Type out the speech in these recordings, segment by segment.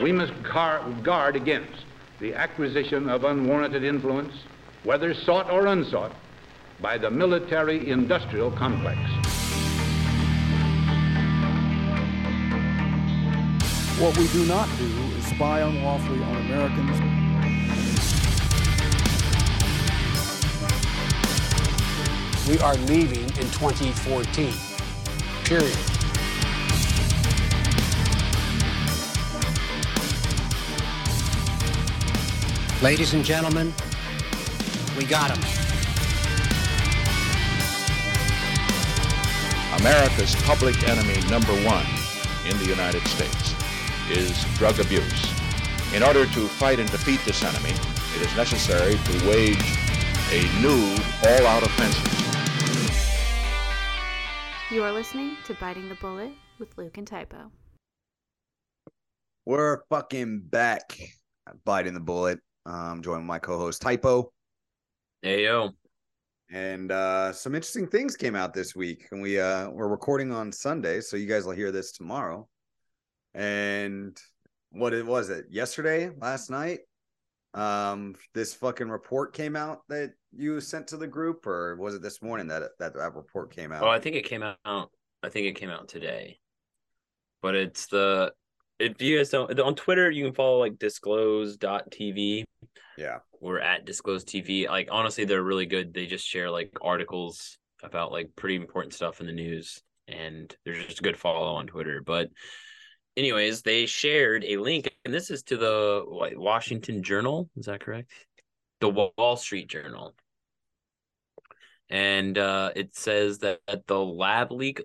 We must guard against the acquisition of unwarranted influence, whether sought or unsought, by the military industrial complex. What we do not do is spy unlawfully on Americans. We are leaving in 2014. Period. Ladies and gentlemen, we got him. America's public enemy number one in the United States is drug abuse. In order to fight and defeat this enemy, it is necessary to wage a new all-out offensive. You are listening to Biting the Bullet with Luke and Typo. We're fucking back. Biting the Bullet. I'm joined my co-host Typo. Hey yo. And uh some interesting things came out this week. And we uh we're recording on Sunday, so you guys will hear this tomorrow. And what it was it yesterday, last night? Um, this fucking report came out that you sent to the group, or was it this morning that that, that report came out? Oh, I think it came out. I think it came out today. But it's the if you guys don't on Twitter, you can follow like disclose.tv. Yeah. We're at disclose TV. Like honestly, they're really good. They just share like articles about like pretty important stuff in the news. And they're just a good follow on Twitter. But anyways, they shared a link, and this is to the Washington Journal. Is that correct? The Wall Street Journal. And uh, it says that the lab leak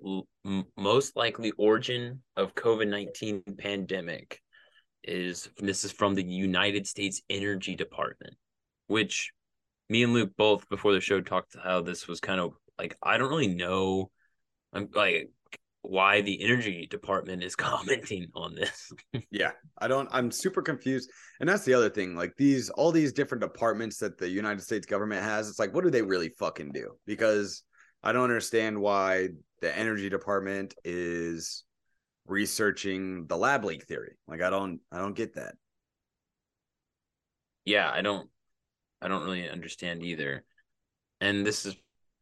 most likely origin of COVID-19 pandemic is this is from the United States Energy Department, which me and Luke both before the show talked how this was kind of like I don't really know. I'm like why the energy department is commenting on this. yeah, I don't I'm super confused. And that's the other thing, like these all these different departments that the United States government has, it's like what do they really fucking do? Because I don't understand why the energy department is researching the lab leak theory. Like I don't I don't get that. Yeah, I don't I don't really understand either. And this is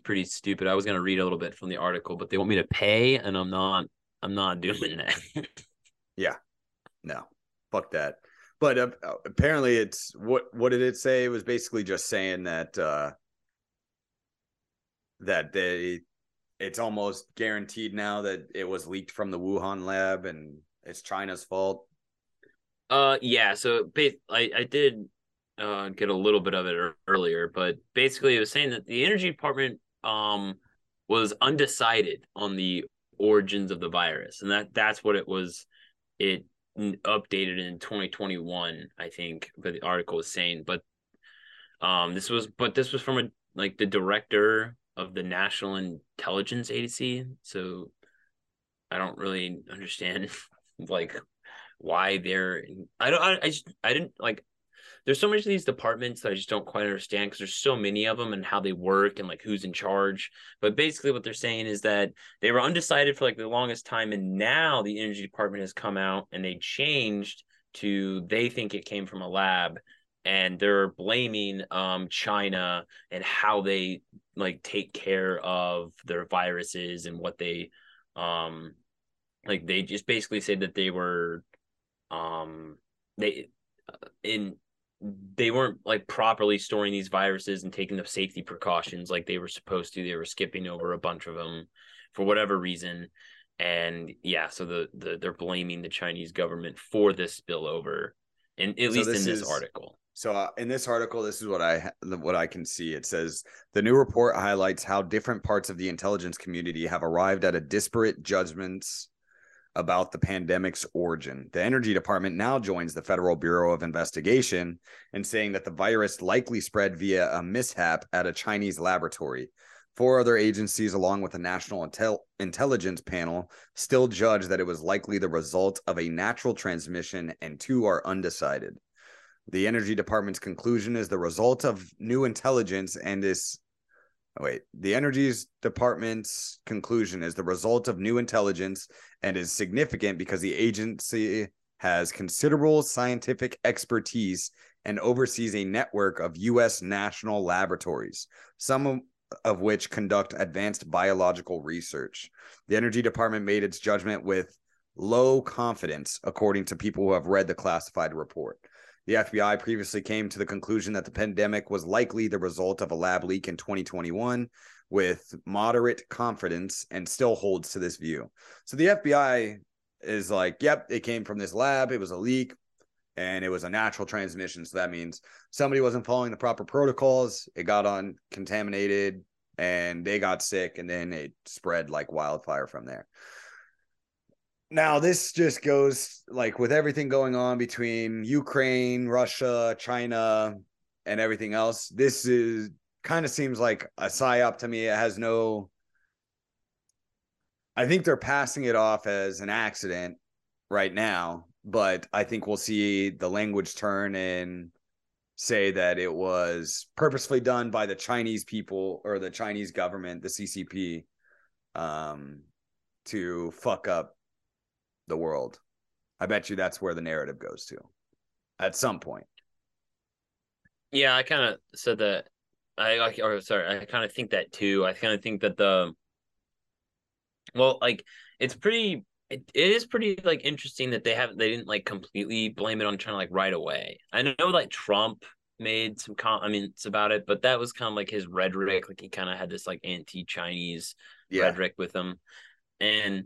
pretty stupid. I was gonna read a little bit from the article, but they want me to pay, and I'm not. I'm not doing that. yeah, no, fuck that. But uh, apparently, it's what what did it say? It was basically just saying that uh that they it's almost guaranteed now that it was leaked from the Wuhan lab and it's China's fault. Uh, yeah. So, I I did uh get a little bit of it earlier, but basically, it was saying that the energy department um was undecided on the origins of the virus, and that that's what it was. It updated in 2021, I think, but the article was saying, but um, this was, but this was from a like the director of the National Intelligence Agency. So I don't really understand like why they're I don't I, I just I didn't like there's so much of these departments that I just don't quite understand because there's so many of them and how they work and like who's in charge. But basically, what they're saying is that they were undecided for like the longest time, and now the energy department has come out and they changed to they think it came from a lab, and they're blaming um China and how they like take care of their viruses and what they um like they just basically said that they were um they uh, in they weren't like properly storing these viruses and taking the safety precautions like they were supposed to they were skipping over a bunch of them for whatever reason and yeah so the, the they're blaming the chinese government for this spillover and at so least in this is, article so uh, in this article, this is what I what I can see. It says the new report highlights how different parts of the intelligence community have arrived at a disparate judgments about the pandemic's origin. The Energy Department now joins the Federal Bureau of Investigation in saying that the virus likely spread via a mishap at a Chinese laboratory. Four other agencies, along with the National Intel- Intelligence Panel, still judge that it was likely the result of a natural transmission, and two are undecided. The Energy Department's conclusion is the result of new intelligence and is wait, the Energy's Department's conclusion is the result of new intelligence and is significant because the agency has considerable scientific expertise and oversees a network of U.S. national laboratories, some of, of which conduct advanced biological research. The Energy Department made its judgment with low confidence, according to people who have read the classified report. The FBI previously came to the conclusion that the pandemic was likely the result of a lab leak in 2021 with moderate confidence and still holds to this view. So the FBI is like, yep, it came from this lab, it was a leak, and it was a natural transmission. So that means somebody wasn't following the proper protocols, it got on contaminated, and they got sick, and then it spread like wildfire from there now this just goes like with everything going on between Ukraine, Russia, China, and everything else. This is kind of seems like a psyop to me. It has no. I think they're passing it off as an accident right now, but I think we'll see the language turn and say that it was purposefully done by the Chinese people or the Chinese government, the CCP, um, to fuck up the world. I bet you that's where the narrative goes to at some point. Yeah, I kind of said that. I like, or sorry, I kind of think that too. I kind of think that the, well, like it's pretty, it, it is pretty like interesting that they haven't, they didn't like completely blame it on China like right away. I know like Trump made some comments about it, but that was kind of like his rhetoric. Like he kind of had this like anti-Chinese yeah. rhetoric with him, and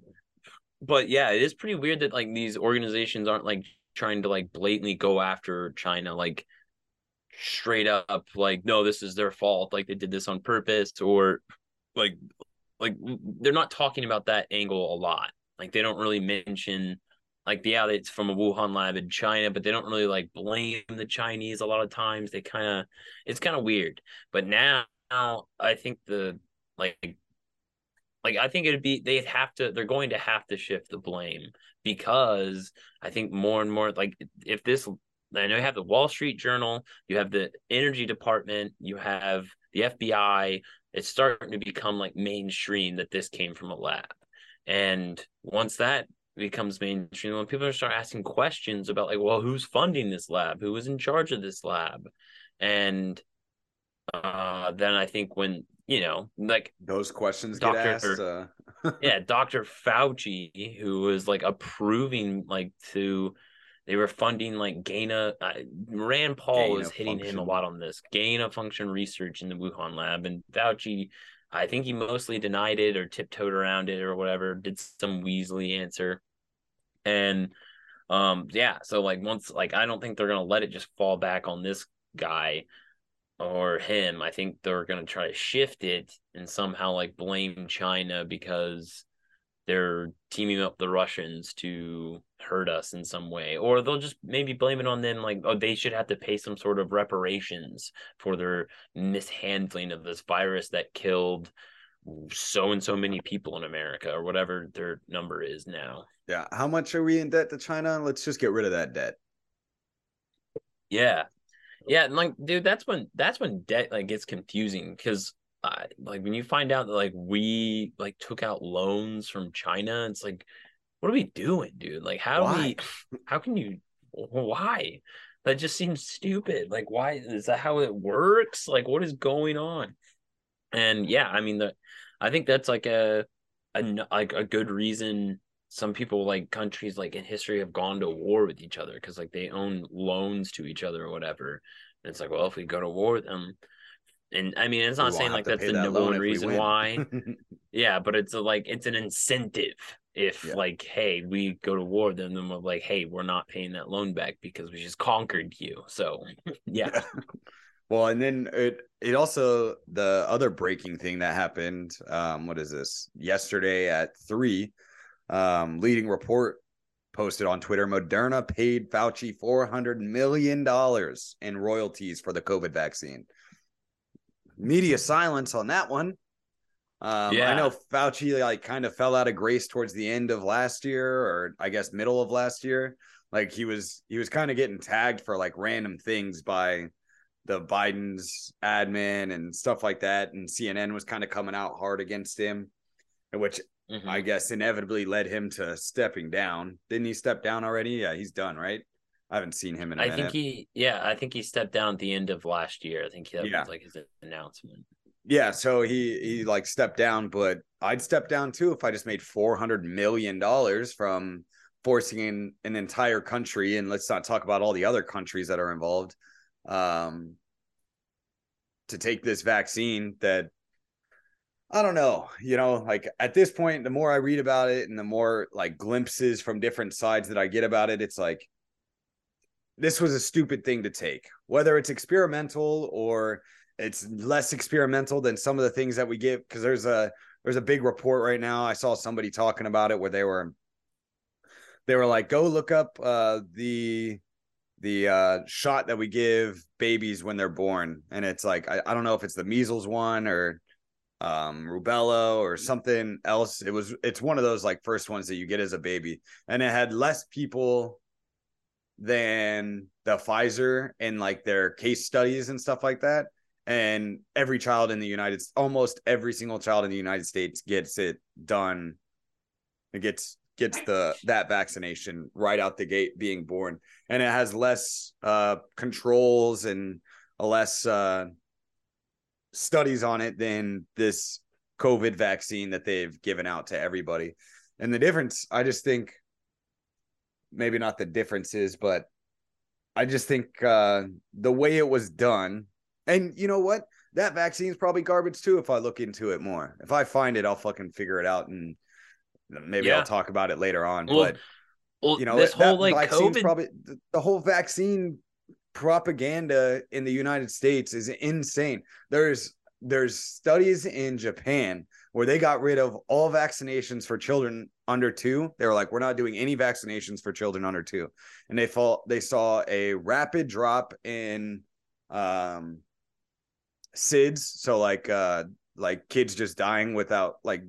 but yeah, it is pretty weird that like these organizations aren't like trying to like blatantly go after China like straight up like no this is their fault like they did this on purpose or like like they're not talking about that angle a lot. Like they don't really mention like yeah it's from a Wuhan lab in China but they don't really like blame the Chinese a lot of times. They kind of it's kind of weird. But now I think the like like I think it'd be they'd have to they're going to have to shift the blame because I think more and more like if this I know you have the Wall Street Journal, you have the Energy Department, you have the FBI. It's starting to become like mainstream that this came from a lab. And once that becomes mainstream, when people start asking questions about like, well, who's funding this lab? Who was in charge of this lab? And uh, then I think when you know, like those questions Dr. get asked. Uh... yeah, Dr. Fauci, who was like approving, like to, they were funding like gain of, uh, Rand Paul was hitting function. him a lot on this gain of function research in the Wuhan lab, and Fauci, I think he mostly denied it or tiptoed around it or whatever, did some Weasley answer, and um, yeah, so like once, like I don't think they're gonna let it just fall back on this guy or him, I think they're going to try to shift it and somehow like blame China because they're teaming up the Russians to hurt us in some way, or they'll just maybe blame it on them, like oh they should have to pay some sort of reparations for their mishandling of this virus that killed so and so many people in America or whatever their number is now. Yeah, how much are we in debt to China? Let's just get rid of that debt. Yeah, yeah, and like, dude, that's when that's when debt like gets confusing because uh, like when you find out that like we like took out loans from China, it's like, what are we doing, dude? Like, how why? do we? How can you? Why? That just seems stupid. Like, why is that how it works? Like, what is going on? And yeah, I mean, the I think that's like a a like a good reason some people like countries like in history have gone to war with each other because like they own loans to each other or whatever. And it's like, well, if we go to war with them, and I mean, it's not saying like that's the that number one reason why. yeah, but it's a, like it's an incentive. If yeah. like, hey, we go to war, then then we're like, hey, we're not paying that loan back because we just conquered you. So yeah. yeah. Well, and then it it also the other breaking thing that happened. Um, what is this? Yesterday at three, um, leading report posted on Twitter Moderna paid Fauci $400 million in royalties for the COVID vaccine. Media silence on that one. Um, yeah. I know Fauci like kind of fell out of grace towards the end of last year, or I guess middle of last year. Like he was he was kind of getting tagged for like random things by the Biden's admin and stuff like that, and CNN was kind of coming out hard against him, which Mhm. I guess inevitably led him to stepping down. Didn't he step down already? Yeah, he's done, right? I haven't seen him in a I minute. I think he, yeah, I think he stepped down at the end of last year. I think that Yeah. was like his announcement. Yeah, so he he like stepped down, but I'd step down too if I just made four hundred million dollars from forcing in an entire country, and let's not talk about all the other countries that are involved, um, to take this vaccine that I don't know, you know, like at this point, the more I read about it and the more like glimpses from different sides that I get about it, it's like this was a stupid thing to take, whether it's experimental or it's less experimental than some of the things that we get. Because there's a there's a big report right now. I saw somebody talking about it where they were they were like, go look up uh, the the uh, shot that we give babies when they're born, and it's like I, I don't know if it's the measles one or um rubella or something else. It was it's one of those like first ones that you get as a baby. And it had less people than the Pfizer and like their case studies and stuff like that. And every child in the United almost every single child in the United States gets it done. It gets gets the that vaccination right out the gate being born. And it has less uh controls and a less uh studies on it than this COVID vaccine that they've given out to everybody. And the difference, I just think, maybe not the differences, but I just think uh, the way it was done, and you know what? That vaccine's probably garbage too if I look into it more. If I find it, I'll fucking figure it out and maybe Yeah. I'll talk about it later on. Well, but Well, you know, this whole like COVID, probably the whole vaccine propaganda in the United States is insane. There's there's studies in Japan where they got rid of all vaccinations for children under 2. They were like we're not doing any vaccinations for children under 2. And they fall they saw a rapid drop in um SIDS, so like uh like kids just dying without like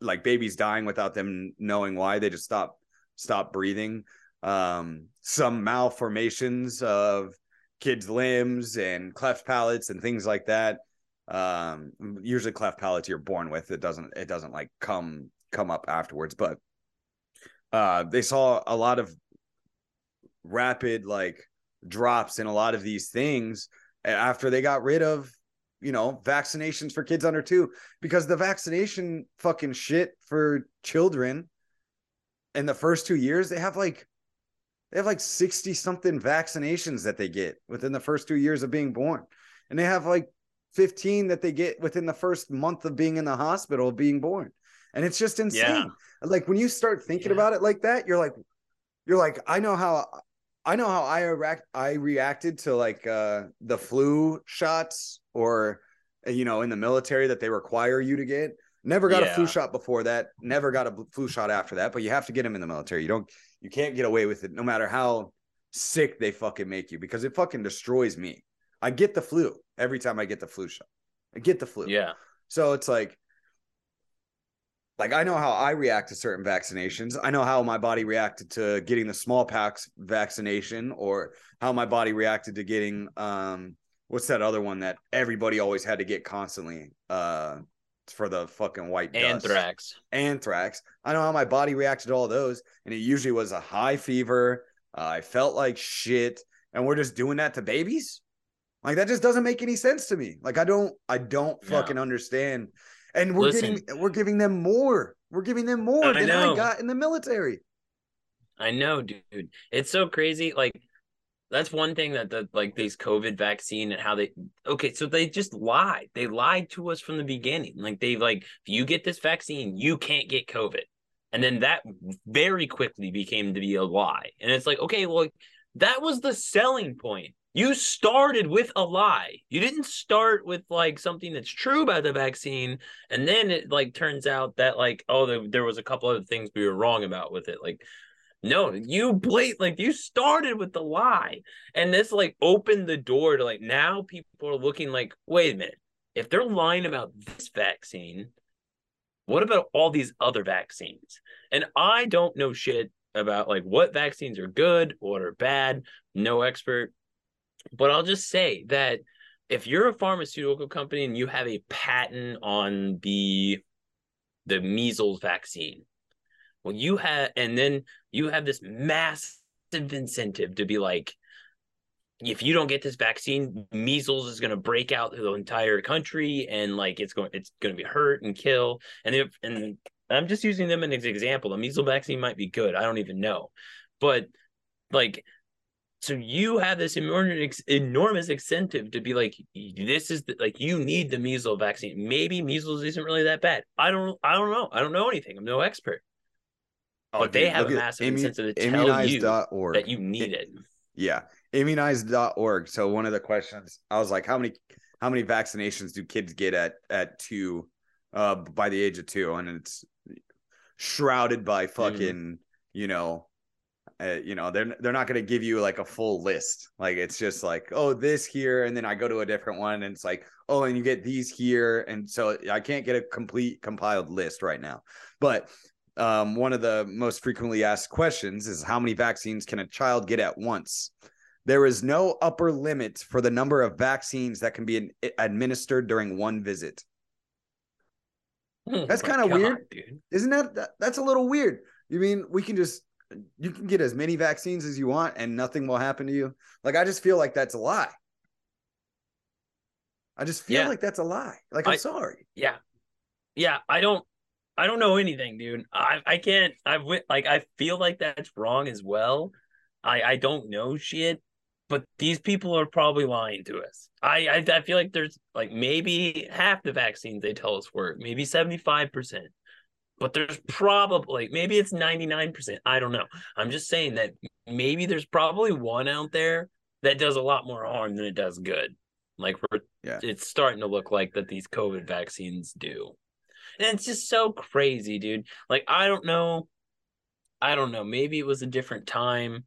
like babies dying without them knowing why they just stop stop breathing um some malformations of kids limbs and cleft palates and things like that. Um usually cleft palates you're born with. It doesn't it doesn't like come come up afterwards but uh they saw a lot of rapid like drops in a lot of these things after they got rid of you know vaccinations for kids under 2 because the vaccination fucking shit for children in the first 2 years they have like they have like 60 something vaccinations that they get within the first 2 years of being born. And they have like 15 that they get within the first month of being in the hospital being born. And it's just insane. Yeah. like when you start thinking Yeah. about it like that you're like you're like i know how i know how i react i reacted to like uh the flu shots or you know in the military that they require you to get. Never got a flu shot before that. Never got a flu shot after that but you have to get them in the military. You don't you can't get away with it no matter how sick they fucking make you because it fucking destroys me. I get the flu every time i get the flu shot. I get the flu. Yeah, so it's like, like I know how I react to certain vaccinations. I know how my body reacted to getting the smallpox vaccination, or how my body reacted to getting um, what's that other one that everybody always had to get constantly? Uh for the fucking white dust. anthrax. Anthrax. I know how my body reacted to all those, and it usually was a high fever. Uh, I felt like shit, and we're just doing that to babies. Like that just doesn't make any sense to me. Like I don't, I don't No. fucking understand. And we're Listen. getting, we're giving them more. We're giving them more I than I got in the military. I know, dude. It's so crazy. Like that's one thing that the like these COVID vaccine and how they okay, so they just lied. They lied to us from the beginning. Like they like if you get this vaccine, you can't get COVID. And then that very quickly became to be a lie. And it's like, okay, well, that was the selling point. You started with a lie. You didn't start with like something that's true about the vaccine, and then it like turns out that like oh there, there was a couple other things we were wrong about with it. Like no, you blate like you started with the lie, and this like opened the door to like now people are looking like wait a minute if they're lying about this vaccine, what about all these other vaccines? And I don't know shit about like what vaccines are good, what are bad. No expert. But I'll just say that if you're a pharmaceutical company and you have a patent on the the measles vaccine. Well, you have, and then you have this massive incentive to be like, if you don't get this vaccine, measles is going to break out the entire country, and like it's going, it's going to be hurt and kill. And if, and I'm just using them as an example. The measles vaccine might be good. I don't even know, but like so you have this enormous enormous incentive to be like this is the, like you need the measles vaccine maybe measles isn't really that bad i don't i don't know i don't know anything i'm no expert oh, but dude, they have a massive immu- incentive to tell you .org. that you need it, yeah immunize.org so one of the questions i was like how many how many vaccinations do kids get at at two uh by the age of two and it's shrouded by mm-hmm. fucking mm. you know uh, you know they're they're not going to give you like a full list like it's just like oh this here and then i go to a different one and it's like oh and you get these here and so i can't get a complete compiled list right now but um, one of the most frequently asked questions is how many vaccines can a child get at once there is no upper limit for the number of vaccines that can be administered during one visit oh that's kind of weird dude. isn't that, that that's a little weird you mean we can just you can get as many vaccines as you want and nothing will happen to you. Like I just feel like that's a lie. I just feel yeah. like that's a lie. Like I'm I, sorry. Yeah. Yeah, I don't I don't know anything, dude. I I can't I like I feel like that's wrong as well. I I don't know shit, but these people are probably lying to us. I I, I feel like there's like maybe half the vaccines they tell us work, maybe 75% but there's probably maybe it's 99%. I don't know. I'm just saying that maybe there's probably one out there that does a lot more harm than it does good. Like we're yeah. it's starting to look like that these COVID vaccines do. And it's just so crazy, dude. Like I don't know. I don't know. Maybe it was a different time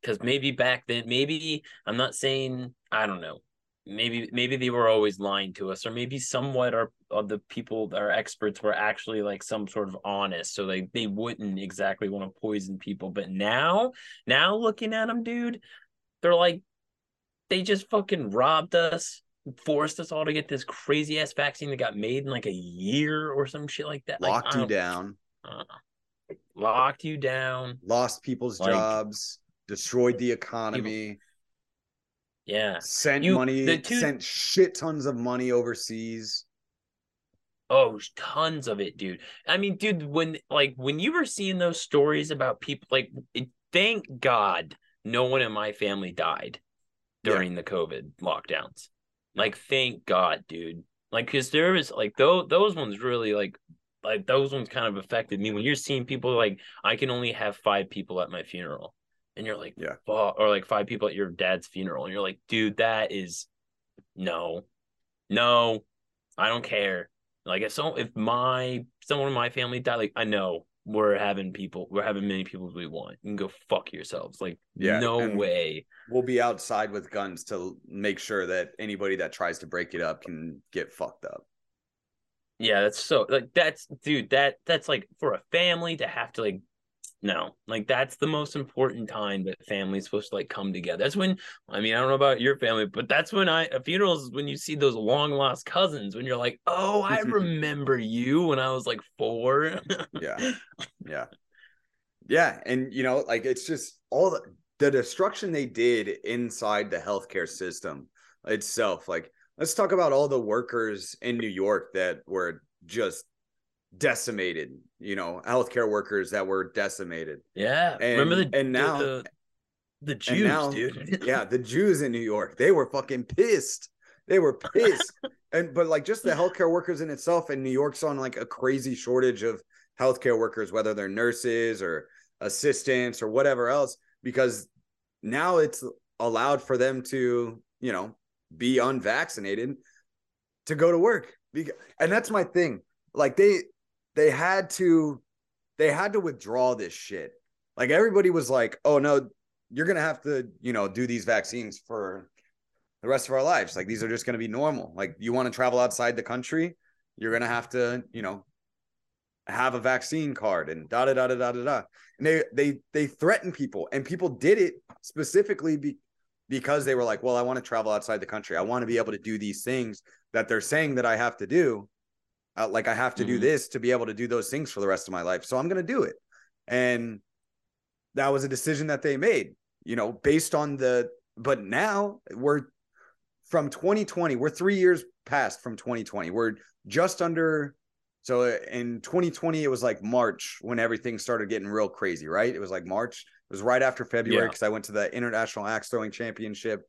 because maybe back then, maybe I'm not saying I don't know maybe maybe they were always lying to us or maybe somewhat are of the people are experts were actually like some sort of honest so like they wouldn't exactly want to poison people but now now looking at them dude they're like they just fucking robbed us forced us all to get this crazy ass vaccine that got made in like a year or some shit like that locked like, you down uh, locked you down lost people's like, jobs destroyed the economy people, yeah. Sent you, money, two... sent shit tons of money overseas. Oh, tons of it, dude. I mean, dude, when like when you were seeing those stories about people like thank God no one in my family died during yeah. the COVID lockdowns. Like thank God, dude. Like cuz there was like those those ones really like like those ones kind of affected me when you're seeing people like I can only have 5 people at my funeral and you're like, yeah, or like five people at your dad's funeral, and you're like, dude, that is no, no, I don't care. Like if so, if my someone in my family died, like I know we're having people, we're having many people we want. You can go fuck yourselves. Like, yeah, no way. We'll be outside with guns to make sure that anybody that tries to break it up can get fucked up. Yeah, that's so like that's dude, that that's like for a family to have to like no like that's the most important time that family's supposed to like come together. That's when i mean i don't know about your family but that's when i funerals when you see those long lost cousins when you're like oh i remember you when i was like four. Yeah. Yeah. Yeah and you know like it's just all the, the destruction they did inside the healthcare system itself like let's talk about all the workers in new york that were just decimated you know healthcare workers that were decimated. Yeah. And, remember the and now the, the jews now, dude. yeah the jews in new york they were fucking pissed. They were pissed. And but like just the healthcare workers in itself in new york's on like a crazy shortage of healthcare workers whether they're nurses or assistants or whatever else because now it's allowed for them to you know be unvaccinated to go to work. And that's my thing. Like they they had to they had to withdraw this shit. Like everybody was like, "Oh no, you're going to have to, you know, do these vaccines for the rest of our lives. Like these are just going to be normal. Like you want to travel outside the country, you're going to have to, you know, have a vaccine card and da da da da da da. And they they they threaten people, and people did it specifically be, because they were like, well, I want to travel outside the country. I want to be able to do these things that they're saying that I have to do. Uh, like I have to do Mhm. this to be able to do those things for the rest of my life. So I'm going to do it. And that was a decision that they made, you know, based on the, but now we're from 2020, we're three years past from 2020. We're just under, so in 2020, it was like March when everything started getting real crazy, right? It was like March. It was right after February Yeah. because I went to the International Axe Throwing Championship.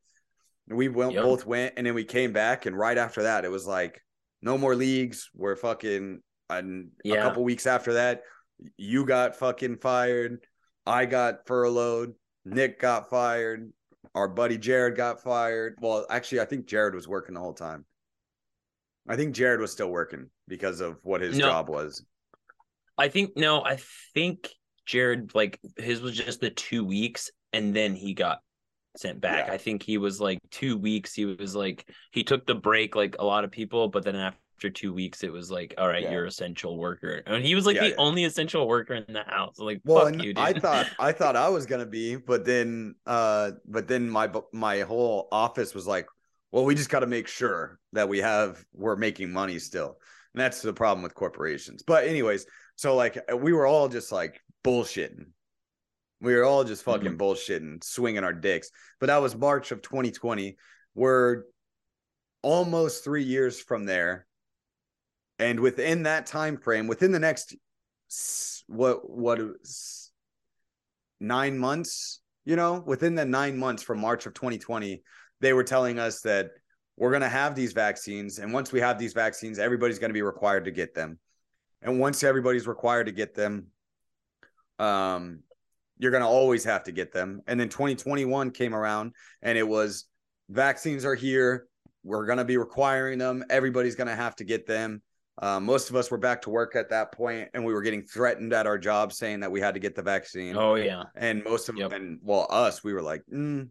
We went, Yep. both went, and then we came back, and right after that, it was like no more leagues. We're fucking. And a couple weeks after that, you got fucking fired. I got furloughed. Nick got fired. Our buddy Jared got fired. Well, actually, I think Jared was working the whole time. I think Jared was still working because of what his No. job was. I think no, I think Jared like his was just the two weeks and then he got sent back. Yeah. I think he was like two weeks. He was like he took the break like a lot of people, but then after two weeks it was like, all right, Yeah. you're essential worker. And he was like Yeah, the only essential worker in the house. Like Well, fuck you, dude. I thought I thought I was gonna be, but then uh but then my my whole office was like, well, we just got to make sure that we have we're making money still, and that's the problem with corporations. But anyways, so like we were all just like bullshitting. We were all just fucking bullshitting, swinging our dicks. But that was March of 2020. We're almost three years from there, and within that time frame, within the next what what nine months, you know, within the nine months from March of 2020, they were telling us that we're going to have these vaccines. And once we have these vaccines, everybody's going to be required to get them. And once everybody's required to get them, um, you're going to always have to get them. And then 2021 came around and it was vaccines are here. We're going to be requiring them. Everybody's going to have to get them. Uh, most of us were back to work at that point, and we were getting threatened at our job saying that we had to get the vaccine. oh yeah. And most of Yep. and well, us, we were like, mm,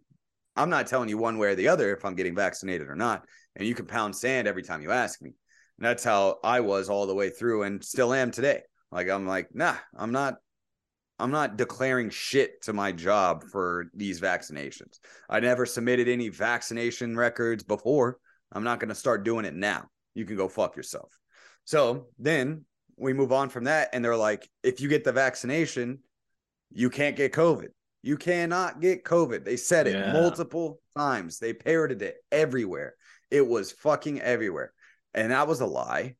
I'm not telling you one way or the other if I'm getting vaccinated or not. And you can pound sand every time you ask me. And that's how I was all the way through and still am today. Like I'm like, nah, I'm not I'm not declaring shit to my job for these vaccinations. I never submitted any vaccination records before. I'm not going to start doing it now. You can go fuck yourself. So then we move on from that, and they're like, if you get the vaccination, you can't get COVID. You cannot get COVID. They said it Yeah. multiple times. They parroted it everywhere. It was fucking everywhere. And that was a lie.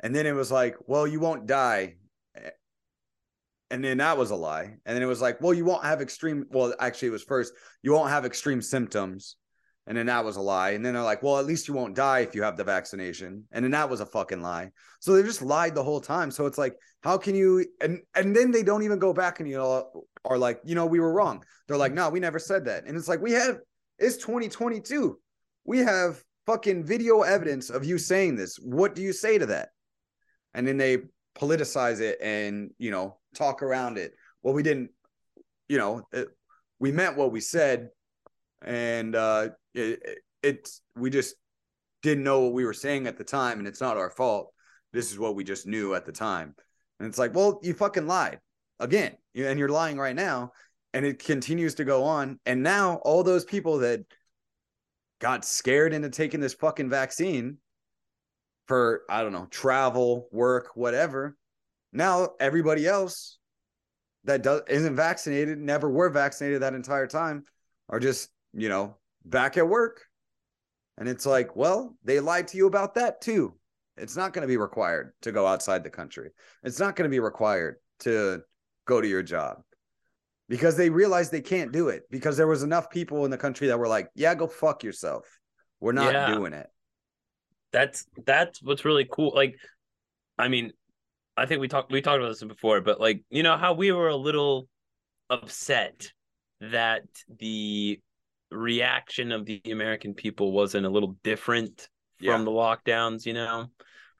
And then it was like, well, you won't die. And then that was a lie. And then it was like, well, you won't have extreme. Well, actually, it was first, you won't have extreme symptoms. And then that was a lie. And then they're like, well, at least you won't die if you have the vaccination. And then that was a fucking lie. So they just lied the whole time. So it's like, how can you and and then they don't even go back and you know are like, you know, we were wrong. They're like, no, we never said that. And it's like, we have it's 2022. We have fucking video evidence of you saying this. What do you say to that? And then they politicize it and you know talk around it. Well, we didn't, you know, it, we meant what we said, and uh, it, it it's we just didn't know what we were saying at the time, and it's not our fault. This is what we just knew at the time, and it's like, well, you fucking lied again, and you're lying right now, and it continues to go on, and now all those people that got scared into taking this fucking vaccine for I don't know travel, work, whatever. Now everybody else that does isn't vaccinated, never were vaccinated that entire time, are just you know back at work, and it's like, well, they lied to you about that too. It's not going to be required to go outside the country. It's not going to be required to go to your job because they realized they can't do it because there was enough people in the country that were like, yeah, go fuck yourself. We're not Yeah. doing it. That's that's what's really cool like i mean i think we talked we talked about this before but like you know how we were a little upset that the reaction of the american people wasn't a little different from the lockdowns you know?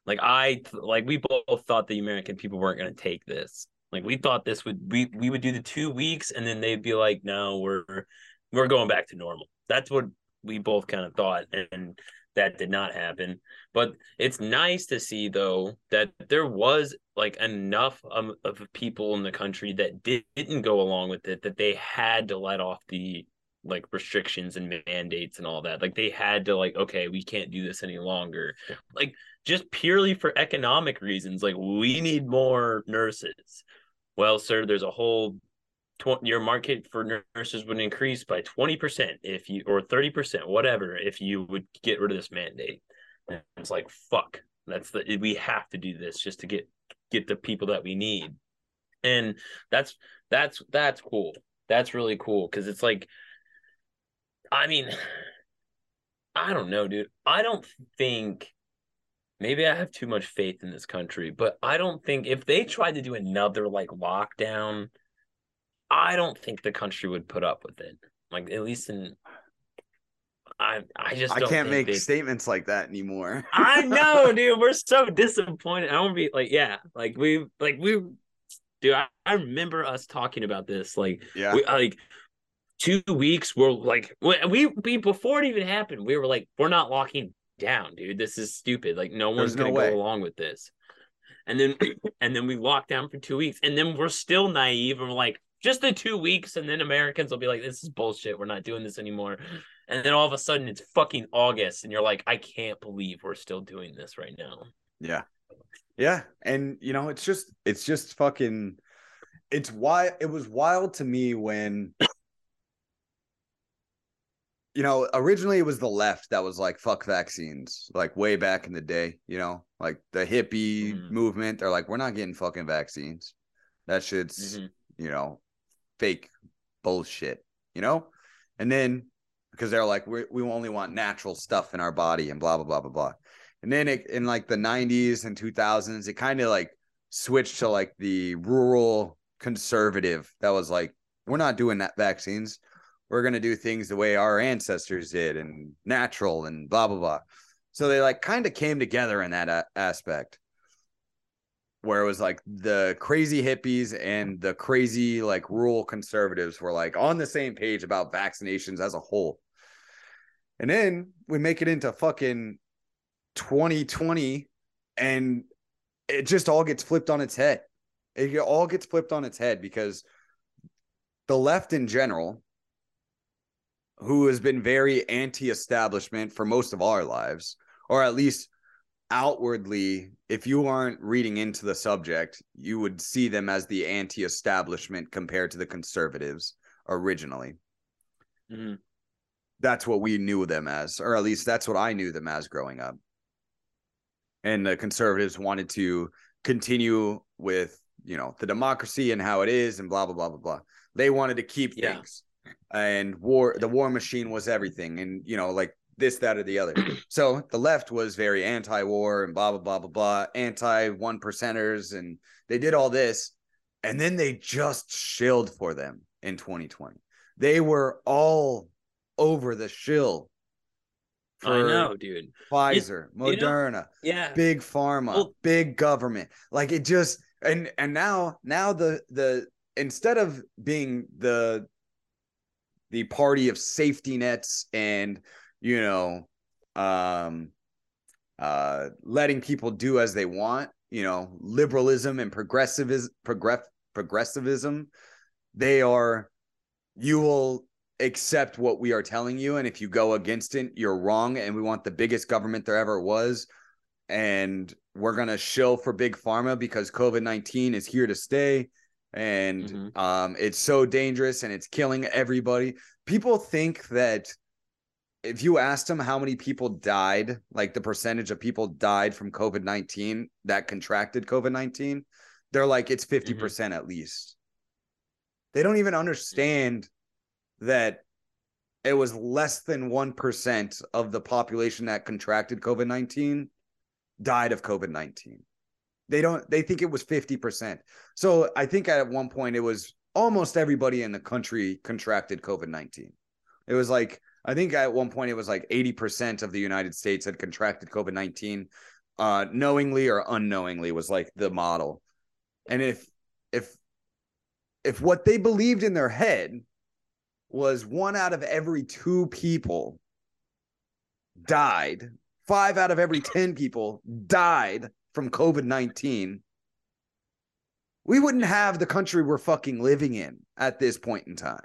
Like i like we both thought the american people weren't going to take this. Like we thought this would we we would do the two weeks and then they'd be like no we're we're going back to normal. That's what we both kind of thought and that did not happen but it's nice to see though that there was like enough um, of people in the country that did, didn't go along with it that they had to let off the like restrictions and mandates and all that like they had to like okay we can't do this any longer like just purely for economic reasons. Like we need more nurses. Well, sir, there's a whole tw- your market for nurses would increase by 20% if you or 30%, whatever, if you would get rid of this mandate. And it's like, fuck. That's the we have to do this just to get get the people that we need. And that's that's that's cool. That's really cool because it's like I mean, I don't know, dude. I don't think maybe I have too much faith in this country, but I don't think if they tried to do another like lockdown, I don't think the country would put up with it. Like at least in I I just I can't make they- statements like that anymore. I know, dude. We're so disappointed. I want to be like, yeah, like we, like we, dude. I, I remember us talking about this, like, Yeah. we, like two weeks. We're like, we, we, before it even happened, we were like, we're not locking down, dude. This is stupid. Like, no one's There's gonna way. go along with this. And then, and then we locked down for two weeks, and then we're still naive, and we're like, just the two weeks, and then Americans will be like, this is bullshit. We're not doing this anymore. And then all of a sudden, it's fucking August, and you're like, I can't believe we're still doing this right now. Yeah. Yeah. And you know, it's just it's just fucking it's why it was wild to me when you know, originally it was the left that was like fuck vaccines, like way back in the day, you know, like the hippie Mhm. movement. They're like, we're not getting fucking vaccines. That shit's, Mhm. you know, fake bullshit, you know? And then because they're like, we we only want natural stuff in our body and blah blah blah blah blah. And then it, in like the 90s and 2000s, it kind of like switched to like the rural conservative that was like, we're not doing that vaccines. We're going to do things the way our ancestors did and natural and blah, blah, blah. So they like kind of came together in that a- aspect where it was like the crazy hippies and the crazy like rural conservatives were like on the same page about vaccinations as a whole. And then we make it into fucking 2020 and it just all gets flipped on its head. It all gets flipped on its head because the left in general, who has been very anti establishment for most of our lives, or at least outwardly, if you aren't reading into the subject, you would see them as the anti establishment compared to the conservatives originally Mhm. that's what we knew them as, or at least that's what I knew them as growing up. And the conservatives wanted to continue with, you know, the democracy and how it is and blah, blah, blah, blah, blah. They wanted to keep Yeah. things. And war, the war machine was everything. And, you know, like this, that, or the other. so the left was very anti war and blah, blah, blah, blah, blah, anti one percenters. And they did all this. And then they just shilled for them in 2020. They were all over the shill I know, dude. Pfizer, you know- Moderna, Yeah. big pharma, Well- big government. Like it just and and now now the the instead of being the the party of safety nets and you know um uh letting people do as they want, you know, liberalism and progressivism progress progressivism, they are you will accept what we are telling you. And if you go against it you're wrong. And we want the biggest government there ever was. And we're going to shill for big pharma because covid-19 is here to stay. And Mhm. um it's so dangerous and it's killing everybody. People think that if you asked them how many people died like the percentage of people died from covid-19 that contracted covid-19 they're like it's mm-hmm. 50% at least they don't even understand that it was less than 1% of the population that contracted COVID 19 died of COVID 19. They don't, they think it was 50%. So I think at one point it was almost everybody in the country contracted COVID 19. It was like, I think at one point it was like 80% of the United States had contracted COVID 19, uh, knowingly or unknowingly was like the model. And if, if, if what they believed in their head was one out of every two people died, five out of every 10 people died from COVID 19, we wouldn't have the country we're fucking living in at this point in time.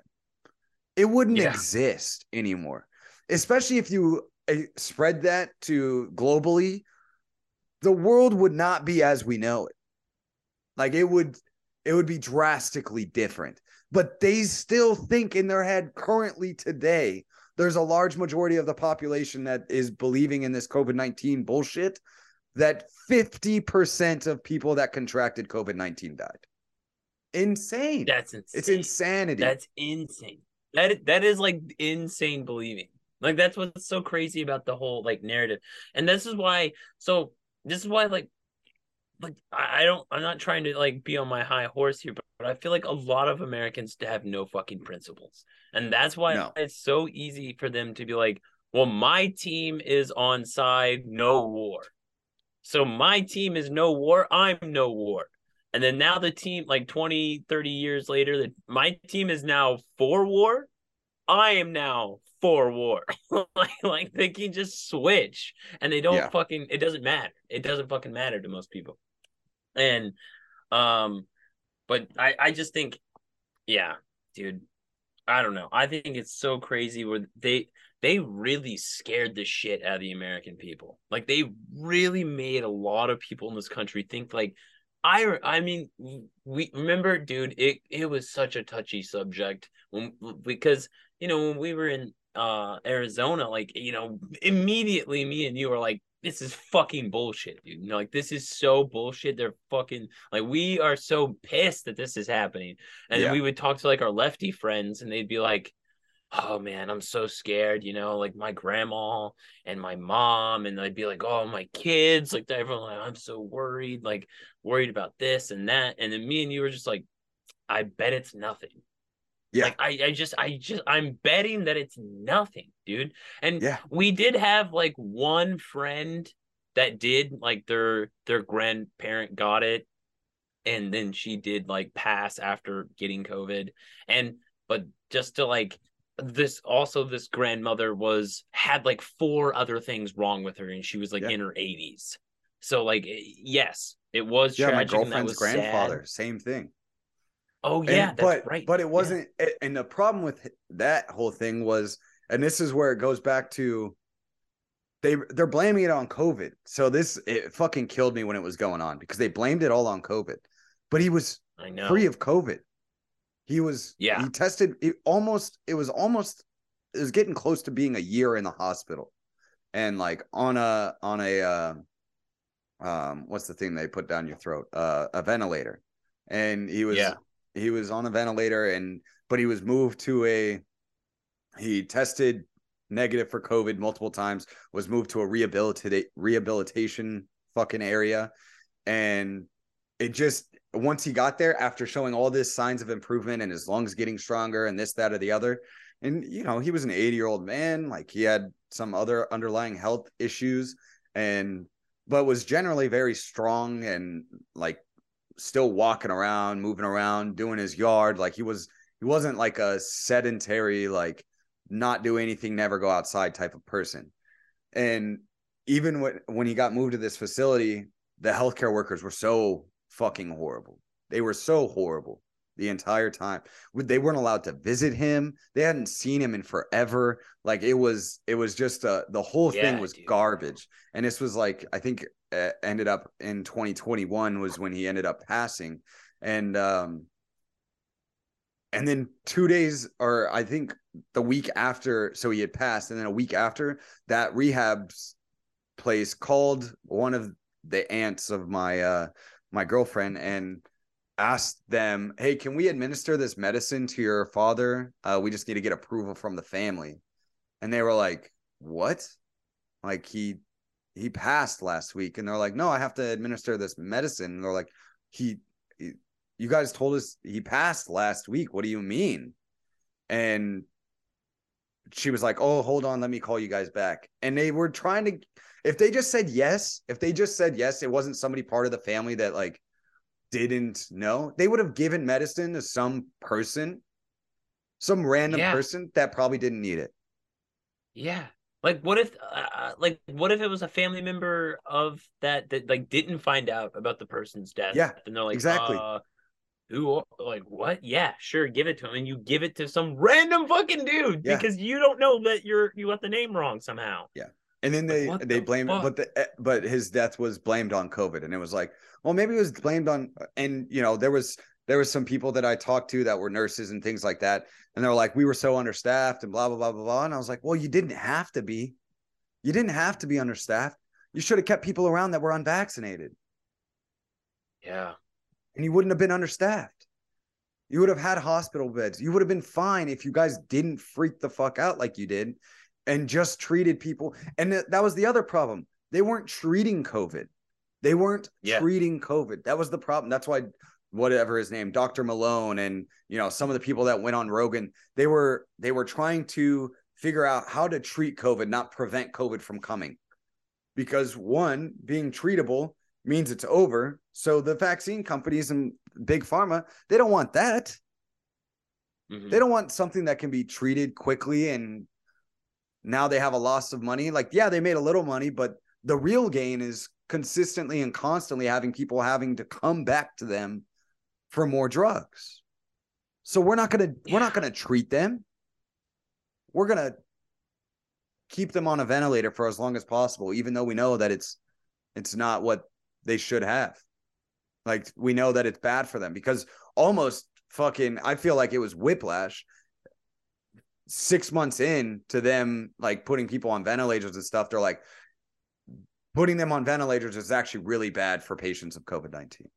It wouldn't Yeah. exist anymore, especially if you uh, spread that to globally. the world would not be as we know it. Like it would it would be drastically different. But they still think in their head currently today there's a large majority of the population that is believing in this COVID-19 bullshit that 50% of people that contracted COVID-19 died. Insane. That's insane. It's insanity. That's insane. That that is like insane believing. Like that's what's so crazy about the whole like narrative. And this is why so this is why like like I don't I'm not trying to like be on my high horse here, but, but I feel like a lot of Americans to have no fucking principles. And that's why No. it's so easy for them to be like, well, my team is on side no war. So my team is no war, I'm no war. And then now the team, like 20, 30 years later, that my team is now for war. I am now for war. like, like they can just switch and they don't Yeah. fucking, it doesn't matter. It doesn't fucking matter to most people. And, um, but I, I just think, yeah, dude, I don't know. I think it's so crazy where they, they really scared the shit out of the American people. Like they really made a lot of people in this country think like I I mean we remember dude it it was such a touchy subject when because you know when we were in uh Arizona like you know immediately me and you were like this is fucking bullshit dude. You know like this is so bullshit. They're fucking like we are so pissed that this is happening. And Yeah. we would talk to like our lefty friends and they'd be like oh man, I'm so scared, you know, like my grandma and my mom, and I'd be like, oh, my kids, like everyone, like, I'm so worried, like worried about this and that. And then me and you were just like, I bet it's nothing. Yeah. Like I, I just, I just, I'm betting that it's nothing, dude. And Yeah. we did have like one friend that did like their their grandparent got it and then she did like pass after getting covid and but just to like this also this grandmother was had like four other things wrong with her and she was like Yeah. in her 80s so like eh, yes it was yeah, my and girlfriend's was grandfather, sad. same thing. oh And- yeah that's but right. but it wasn't a- and the problem with that whole thing was and this is where it goes back to they they're blaming it on covid. So this it fucking killed me when it was going on because they blamed it all on covid. But he was i know. free of covid he was Yeah. he tested it almost it was almost it was getting close to being a year in the hospital and like on a on a uh, um what's the thing they put down your throat uh a ventilator and he was Yeah. he was on a ventilator and but he was moved to a he tested negative for covid multiple times was moved to a rehabilitate rehabilitation fucking area and it just once he got there after showing all this signs of improvement and his lungs getting stronger and this that or the other and you know he was an 80 year old man like he had some other underlying health issues and but was generally very strong and like still walking around moving around doing his yard like he was he wasn't like a sedentary like not do anything never go outside type of person. And even when when he got moved to this facility the healthcare workers were so fucking horrible. They were so horrible the entire time. They weren't allowed to visit him. They hadn't seen him in forever. Like it was it was just uh the whole thing was dude. garbage. And this was like i think uh, ended up in 2021 was when he ended up passing. And um and then two days or i think the week after so he had passed. And then a week after that rehab place called one of the aunts of my uh my girlfriend and asked them hey can we administer this medicine to your father? Uh we just need to get approval from the family. And they were like what? Like he he passed last week. And they're like no i have to administer this medicine. And they're like he, he you guys told us he passed last week. What do you mean? And she was like oh hold on. Let me call you guys back. And they were trying to if they just said yes if they just said yes it wasn't somebody part of the family that like didn't know they would have given medicine to some person some random Yeah. person that probably didn't need it Yeah. Like what if uh, like what if it was a family member of that that like didn't find out about the person's death? Yeah, And they're like, exactly. Uh, who like what? Yeah, sure, give it to him. And you give it to some random fucking dude Yeah. because you don't know that you're you got the name wrong somehow. Yeah. And then they what they the blamed fuck? but the eh, but his death was blamed on COVID, and it was like, well, maybe it was blamed on. And you know, there was there was some people that I talked to that were nurses and things like that, and they were like, we were so understaffed and blah blah blah blah blah. And I was like, well, you didn't have to be, you didn't have to be understaffed. You should have kept people around that were unvaccinated, Yeah. and you wouldn't have been understaffed. You would have had hospital beds. You would have been fine if you guys didn't freak the fuck out like you did and just treated people. And th- that was the other problem. They weren't treating COVID. They weren't Yeah. treating COVID. That was the problem. That's why whatever his name, Dr. Malone and you know some of the people that went on Rogan, they were they were trying to figure out how to treat COVID, not prevent COVID from coming. Because one, being treatable means it's over. So the vaccine companies and big pharma, they don't want that. Mhm. They don't want something that can be treated quickly and now they have a loss of money. Like, yeah, they made a little money, but the real gain is consistently and constantly having people having to come back to them for more drugs. So we're not gonna we're not gonna treat them. We're gonna keep them on a ventilator for as long as possible, even though we know that it's it's not what they should have. Like we know that it's bad for them because almost fucking I feel like it was whiplash six months in to them like putting people on ventilators and stuff. They're like putting them on ventilators is actually really bad for patients of COVID 19.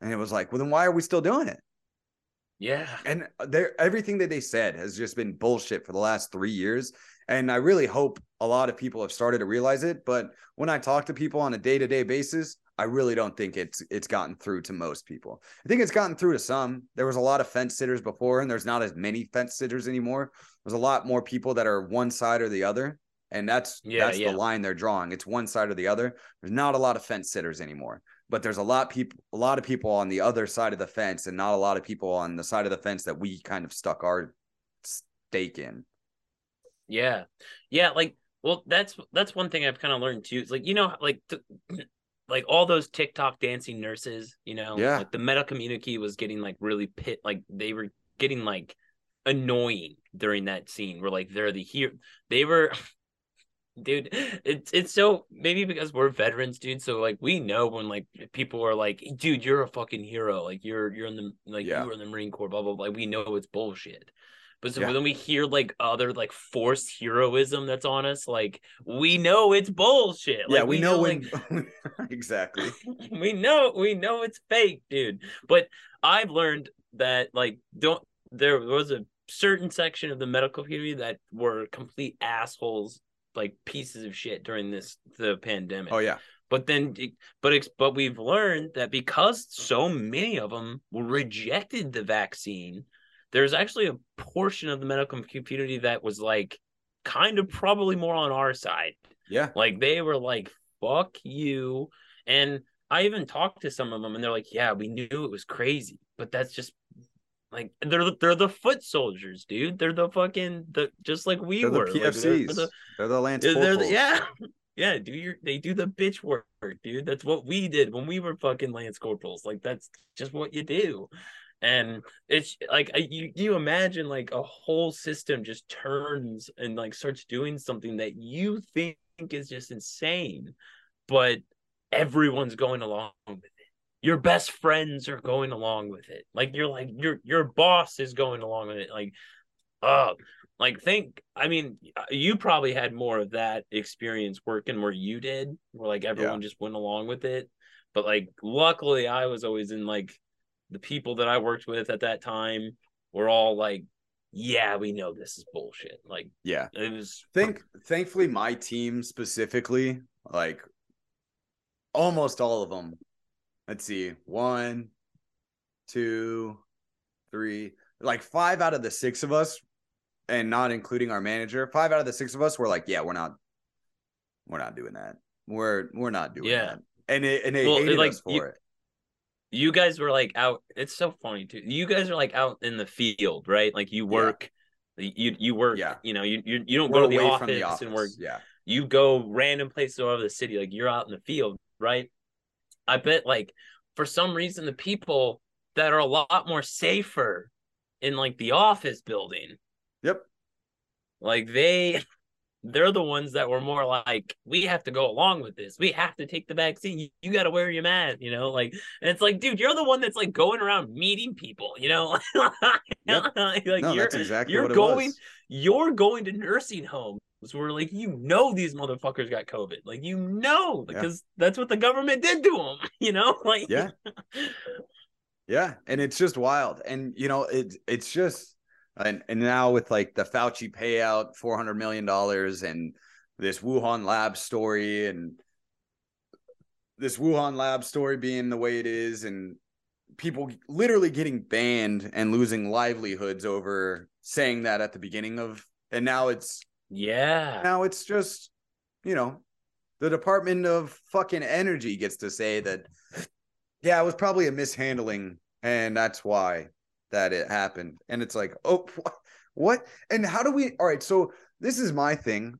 And it was like, well, then why are we still doing it? Yeah. And everything that they said has just been bullshit for the last three years. And I really hope a lot of people have started to realize it. But when I talk to people on a day to day basis, I really don't think it's it's gotten through to most people. I think it's gotten through to some. There was a lot of fence sitters before, and there's not as many fence sitters anymore. There's a lot more people that are one side or the other, and that's Yeah, that's yeah. the line they're drawing. It's one side or the other. There's not a lot of fence sitters anymore, but there's a lot people a lot of people on the other side of the fence, and not a lot of people on the side of the fence that we kind of stuck our stake in. Yeah. Yeah, like well that's that's one thing I've kind of learned too. It's like you know like th- like all those TikTok dancing nurses, you know, Yeah. like the meta community was getting like really pit like they were getting like annoying during that scene where like they're the hero they were dude it's it's so maybe because we're veterans dude so like we know when like people are like dude you're a fucking hero like you're you're in the like Yeah. you were in the marine corps blah blah blah like, we know it's bullshit but so Yeah. then we hear like other like forced heroism that's on us like we know it's bullshit yeah, Like, we, know, when like, exactly. we know we know it's fake dude but i've learned that like don't there was a certain section of the medical community that were complete assholes like pieces of shit during this the pandemic Oh yeah, but then but but we've learned that because so many of them rejected the vaccine there's actually a portion of the medical community that was like kind of probably more on our side yeah, like they were like, fuck you. And I even talked to some of them and they're like, yeah, we knew it was crazy, but that's just like they're they're the foot soldiers, dude. They're the fucking the just like we they're the were. Like, PFCs. they're the- they're the Lance they're- they're the- yeah. Yeah, do your they do the bitch work, dude. That's what we did when we were fucking Lance Corporals. Like that's just what you do. And it's like you you imagine like a whole system just turns and like starts doing something that you think is just insane, but everyone's going along with it. Your best friends are going along with it. Like you're like your your boss is going along with it. Like, uh like think I mean you probably had more of that experience working where you did, where like everyone just went along with it. But like luckily I was always in like the people that I worked with at that time were all like, yeah, we know this is bullshit. Like yeah. it was Think thankfully my team specifically, like almost all of them. Let's see, one, two, three, like five out of the six of us, and not including our manager, five out of the six of us were like, yeah, we're not, we're not doing that. We're we're not doing Yeah. that. And it and they Well, it, hated like, us for you- it. You guys were like out it's so funny too you guys are like out in the field right like you work you you work Yeah. you know you you, you don't We're go to the office, the office. and work Yeah. you go random places all over the city like you're out in the field right i bet like for some reason the people that are a lot more safer in like the office building Yep. like they they're the ones that were more like, we have to go along with this. We have to take the vaccine. You, you got to wear your mask, you know? Like, and it's like, dude, you're the one that's like going around meeting people, you know? Yep. like, no, you're, that's exactly you're what going, was. you're going to nursing homes where like you know these motherfuckers got COVID, like you know Yeah. because that's what the government did to them, you know, like Yeah. Yeah, and it's just wild, and you know, it it's just, and and now with like the Fauci payout, four hundred million dollars, and this Wuhan lab story, and this Wuhan lab story being the way it is, and people literally getting banned and losing livelihoods over saying that at the beginning of, and now it's yeah, now it's just, you know, the Department of fucking Energy gets to say that, yeah, it was probably a mishandling, and that's why that it happened. And it's like, oh, wh- what? And how do we? All right, so this is my thing.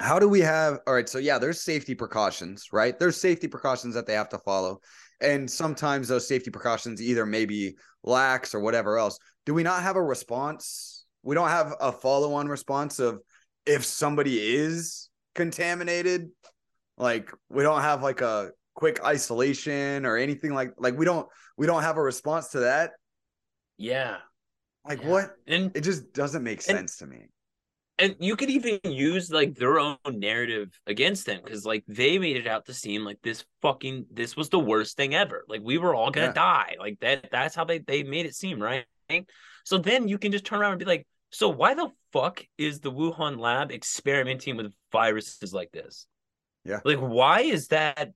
How do we have? All right, so yeah, there's safety precautions, right? There's safety precautions that they have to follow, and sometimes those safety precautions either maybe lax or whatever else. Do we not have a response? We don't have a follow-on response of if somebody is contaminated like we don't have like a quick isolation or anything like like we don't we don't have a response to that. Yeah, like Yeah. what? And it just doesn't make And- sense to me. and you could even use like their own narrative against them because like they made it out to seem like this fucking this was the worst thing ever. Like we were all gonna Yeah. die. Like that that's how they they made it seem right? So then you can just turn around and be like so why the fuck is the wuhan lab experimenting with viruses like this? Yeah. like why is that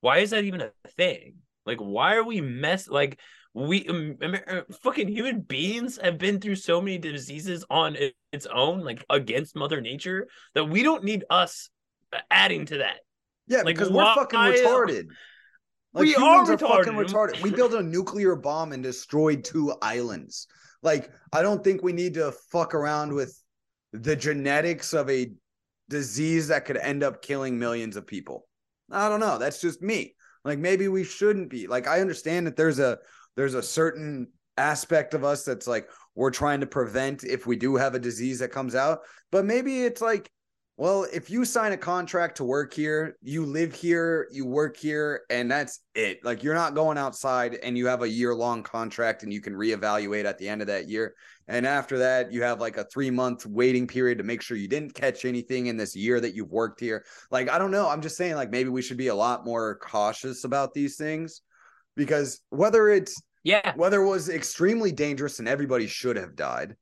why is that even a thing? Like why are we mess like we um, uh, fucking human beings have been through so many diseases on its own like against mother nature that we don't need us adding to that. Yeah Like, because we're why- fucking retarded. Like We are are, fucking retarded. retarded. We built a nuclear bomb and destroyed two islands. Like i don't think we need to fuck around with the genetics of a disease that could end up killing millions of people i don't know. That's just me. Like maybe we shouldn't be. Like i understand that there's a there's a certain aspect of us that's like we're trying to prevent if we do have a disease that comes out but maybe it's like well if you sign a contract to work here you live here you work here and that's it. Like you're not going outside and you have a year long contract and you can reevaluate at the end of that year. And after that you have like a 3 month waiting period to make sure you didn't catch anything in this year that you've worked here. Like i don't know. I'm just saying like maybe we should be a lot more cautious about these things because whether it's yeah. whether it was extremely dangerous and everybody should have died,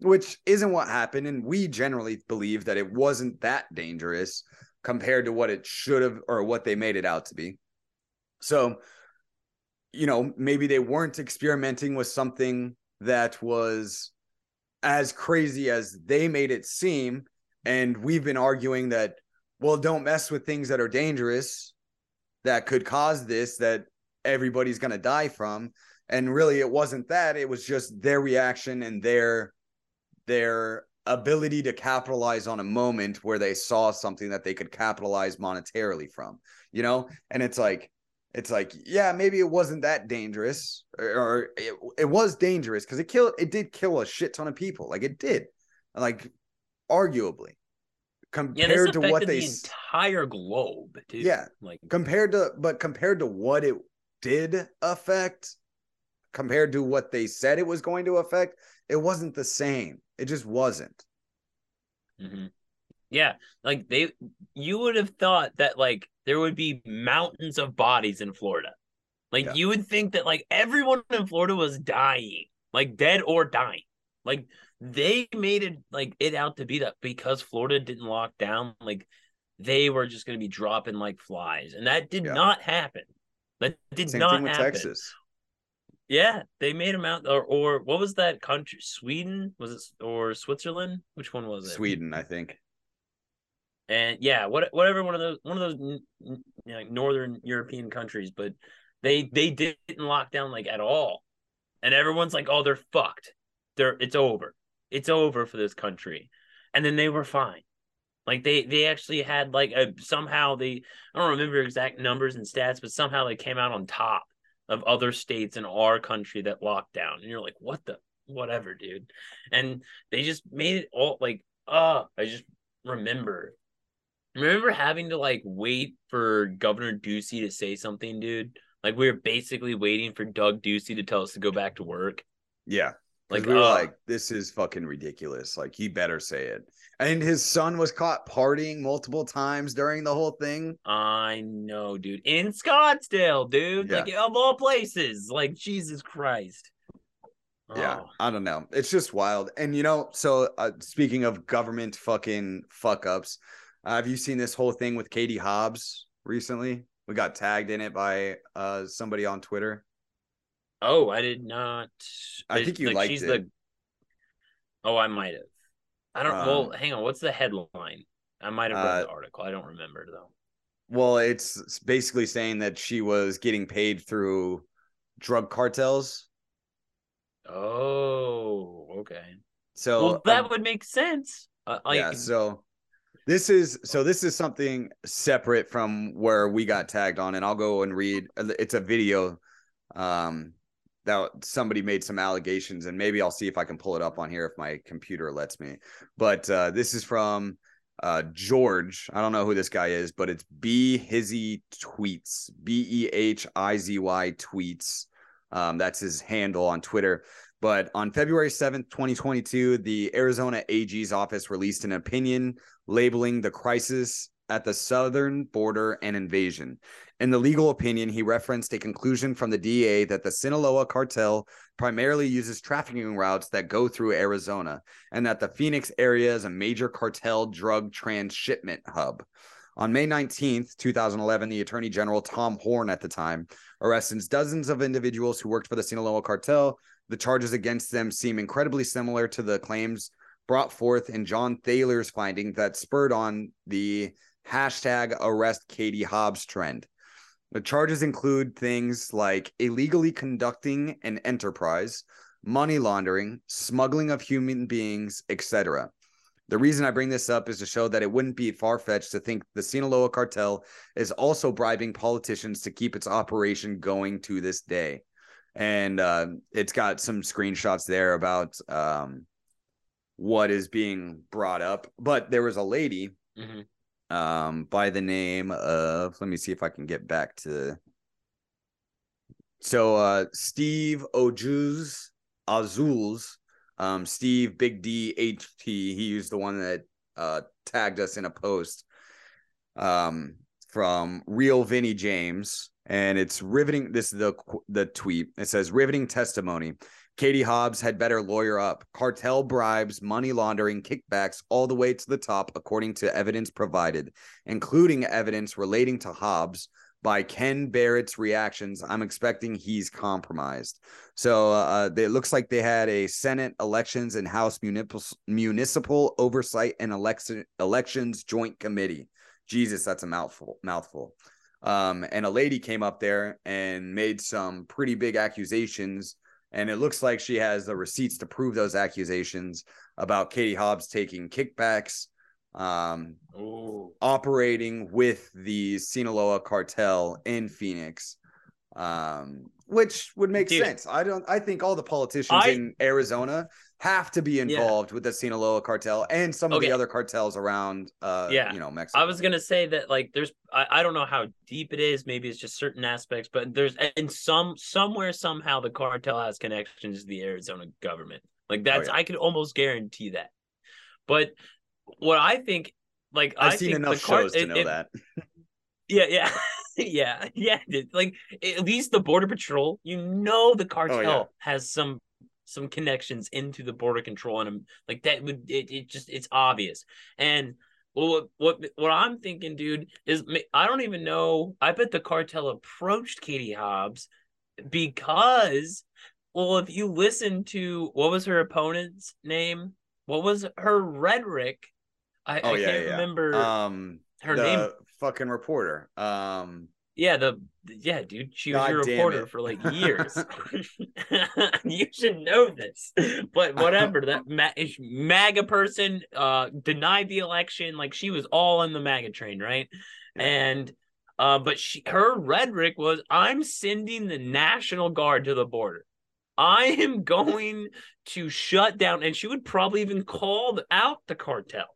which isn't what happened. And we generally believe that it wasn't that dangerous compared to what it should have or what they made it out to be. So, you know, maybe they weren't experimenting with something that was as crazy as they made it seem. And we've been arguing that, well, don't mess with things that are dangerous that could cause this, that everybody's going to die from and really it wasn't that it was just their reaction and their their ability to capitalize on a moment where they saw something that they could capitalize monetarily from you know? And it's like it's like yeah maybe it wasn't that dangerous or, or it, it was dangerous because it killed it did kill a shit ton of people. Like it did. Like arguably. Yeah compared to what they the entire globe dude. Yeah. like compared to but compared to what it did affect compared to what they said it was going to affect it wasn't the same it just wasn't mhm. yeah like they you would have thought that like there would be mountains of bodies in florida like Yeah. you would think that like everyone in florida was dying like dead or dying like they made it like it out to be that because florida didn't lock down like they were just going to be dropping like flies and that did Yeah. not happen that did same not thing with happen texas Yeah, they made them out, or or what was that country? Sweden was it, or Switzerland? Which one was it? sweden i think And yeah, what whatever one of those one of those you know, like northern European countries, but they they didn't lock down like at all, and everyone's like, oh, they're fucked. They're it's over. It's over for this country, and then they were fine. Like they they actually had like a somehow they I don't remember exact numbers and stats, but somehow they came out on top of other states in our country that locked down. And you're like, what the whatever, dude. And they just made it all like uh I just remember. Remember having to like wait for Governor Ducey to say something, dude? Like we were basically waiting for Doug Ducey to tell us to go back to work. Yeah. Like we were uh, like, this is fucking ridiculous. Like he better say it. And his son was caught partying multiple times during the whole thing. I know, dude. In Scottsdale, dude. Yeah. Like of all places. Like Jesus Christ. Yeah, Oh. I don't know. It's just wild. And you know, so uh, speaking of government fucking fuck ups, uh, have you seen this whole thing with Katie Hobbs recently? We got tagged in it by uh somebody on Twitter. Oh, I did not. I think you liked she's it. the. Oh, I might have. I don't. well, Um, hang on. What's the headline? I might have read uh, the article. I don't remember though. Well, it's basically saying that she was getting paid through drug cartels. Oh, okay. So well, that um, would make sense. Uh, like, yeah, so this is so this is something separate from where we got tagged on, and I'll go and read. It's a video um that somebody made some allegations, and maybe I'll see if I can pull it up on here if my computer lets me. But uh, this is from uh George. I don't know who this guy is, but it's B Hizzy tweets. B E H I Z Y tweets. Um, that's his handle on Twitter. But on February 7th, 2022, the Arizona AG's office released an opinion labeling the crisis at the southern border an invasion. In the legal opinion, he referenced a conclusion from the DA that the Sinaloa cartel primarily uses trafficking routes that go through Arizona, and that the Phoenix area is a major cartel drug transshipment hub. On May 19th, 2011, the Attorney General Tom Horne at the time arrested dozens of individuals who worked for the Sinaloa cartel. The charges against them seem incredibly similar to the claims brought forth in John Thaler's finding that spurred on the hashtag arrest Katie Hobbs trend. The charges include things like illegally conducting an enterprise, money laundering, smuggling of human beings, etc. The reason I bring this up is to show that it wouldn't be far fetched to think the Sinaloa cartel is also bribing politicians to keep its operation going to this day. And uh, it's got some screenshots there about um, what is being brought up. But there was a lady Mhm. Um, by the name of, let me see if I can get back to. So uh, Steve Ojuz Azuls, um, Steve Big D H T, he was the one that uh, tagged us in a post um, from Real Vinny James, and it's riveting. This is the the tweet. It says riveting testimony. Katie Hobbs had better lawyer up. Cartel bribes, money laundering, kickbacks, all the way to the top, according to evidence provided, including evidence relating to Hobbs. By Ken Bennett's reactions, I'm expecting he's compromised. So uh, it looks like they had a Senate elections and House municipal municipal oversight and election elections joint committee. Jesus, that's a mouthful. Mouthful. Um, and a lady came up there and made some pretty big accusations. And it looks like she has the receipts to prove those accusations about Katie Hobbs taking kickbacks, um, Ooh. operating with the Sinaloa cartel in Phoenix, um, which would make Dude. sense. I don't. I think all the politicians I- in Arizona have to be involved with the Sinaloa cartel and some of the other cartels around. Uh, Yeah. you know, Mexico. I was gonna say that like there's I, I don't know how deep it is, maybe it's just certain aspects, but there's and some somewhere somehow the cartel has connections to the Arizona government. Like that's Oh, yeah. I could almost guarantee that. But what I think like I've I seen think enough car- shows to it- know it- that. Yeah, yeah, yeah, yeah. Like at least the border patrol, you know, the cartel Oh, yeah. has some some connections into the border control, and um, like that would it, it just it's obvious. And well, what what what I'm thinking, dude, is I don't even know. I bet the cartel approached Katie Hobbs because, well, if you listen to what was her opponent's name, what was her rhetoric? I, Oh I yeah, can't yeah. remember Um, her name. fucking reporter. Um, Yeah, the yeah, dude, she was God your reporter it. for like years. you should know this, but whatever. That ma- MAGA person uh denied the election, like she was all in the MAGA train, right? Yeah. And uh, but she her rhetoric was, "I'm sending the National Guard to the border." I am going to shut down. And she would probably even call out the cartels.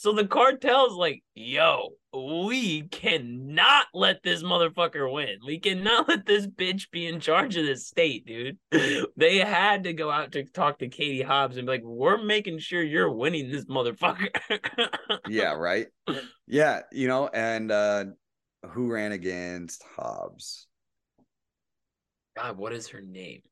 So the cartel's like, yo, we cannot let this motherfucker win. We cannot let this bitch be in charge of this state, dude. They had to go out to talk to Katie Hobbs and be like, we're making sure you're winning this motherfucker. yeah, right. Yeah, you know, and uh who ran against Hobbs? God, what is her name?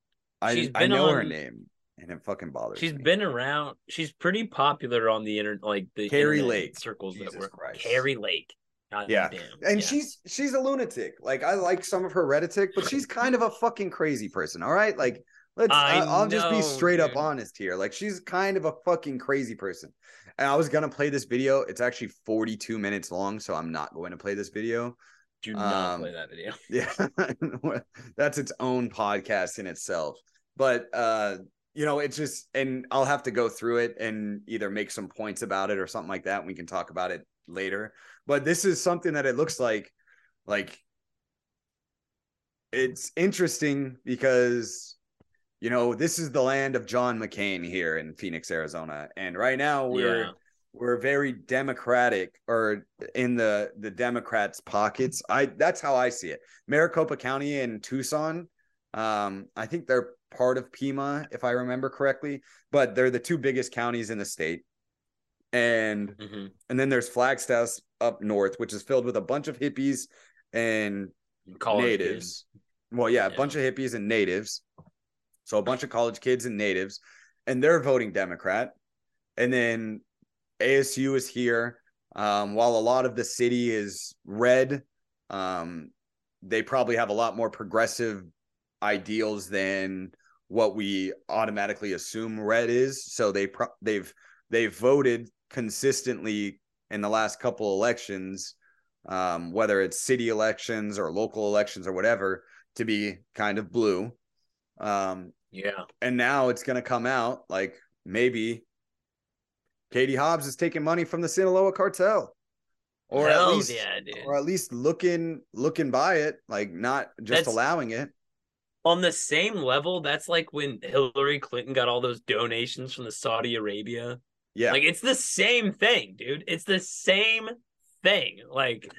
I She's I know her name, and it fucking bothers She's me. been around. She's pretty popular on the internet, like the Kari Lake. circles Jesus that were Christ. Kari Lake. God Yeah. damn. and yeah. she's she's a lunatic. Like I like some of her Reddit, but she's kind of a fucking crazy person. All right, like let's. I I I'll just be straight up honest here. Like she's kind of a fucking crazy person. And I was gonna play this video. It's actually 42 minutes long, so I'm not going to play this video. do not um, play that video. Yeah, that's its own podcast in itself. But uh, you know, it's just, and I'll have to go through it and either make some points about it or something like that. We can talk about it later. But this is something that it looks like, like, it's interesting because you know this is the land of John McCain here in Phoenix, Arizona, and right now we're Yeah. we're very democratic or in the the democrats pockets i that's how i see it maricopa county and tucson um i think they're part of pima if i remember correctly but they're the two biggest counties in the state and Mhm. and then there's flagstaff up north which is filled with a bunch of hippies and College natives. Well, yeah, a Yeah. bunch of hippies and natives. So a bunch of college kids and natives, and they're voting Democrat. And then ASU is here. Um, while a lot of the city is red, um, they probably have a lot more progressive ideals than what we automatically assume red is. So they pro- they've they've voted consistently in the last couple elections um, whether it's city elections or local elections or whatever, to be kind of blue. Um, Yeah. and now it's going to come out like maybe Katie Hobbs is taking money from the Sinaloa cartel, or Hell at least, yeah, or at least looking looking by it, like not just That's- allowing it. On the same level, that's like when Hillary Clinton got all those donations from the Saudi Arabia. Yeah, Like it's the same thing, dude. It's the same thing. Like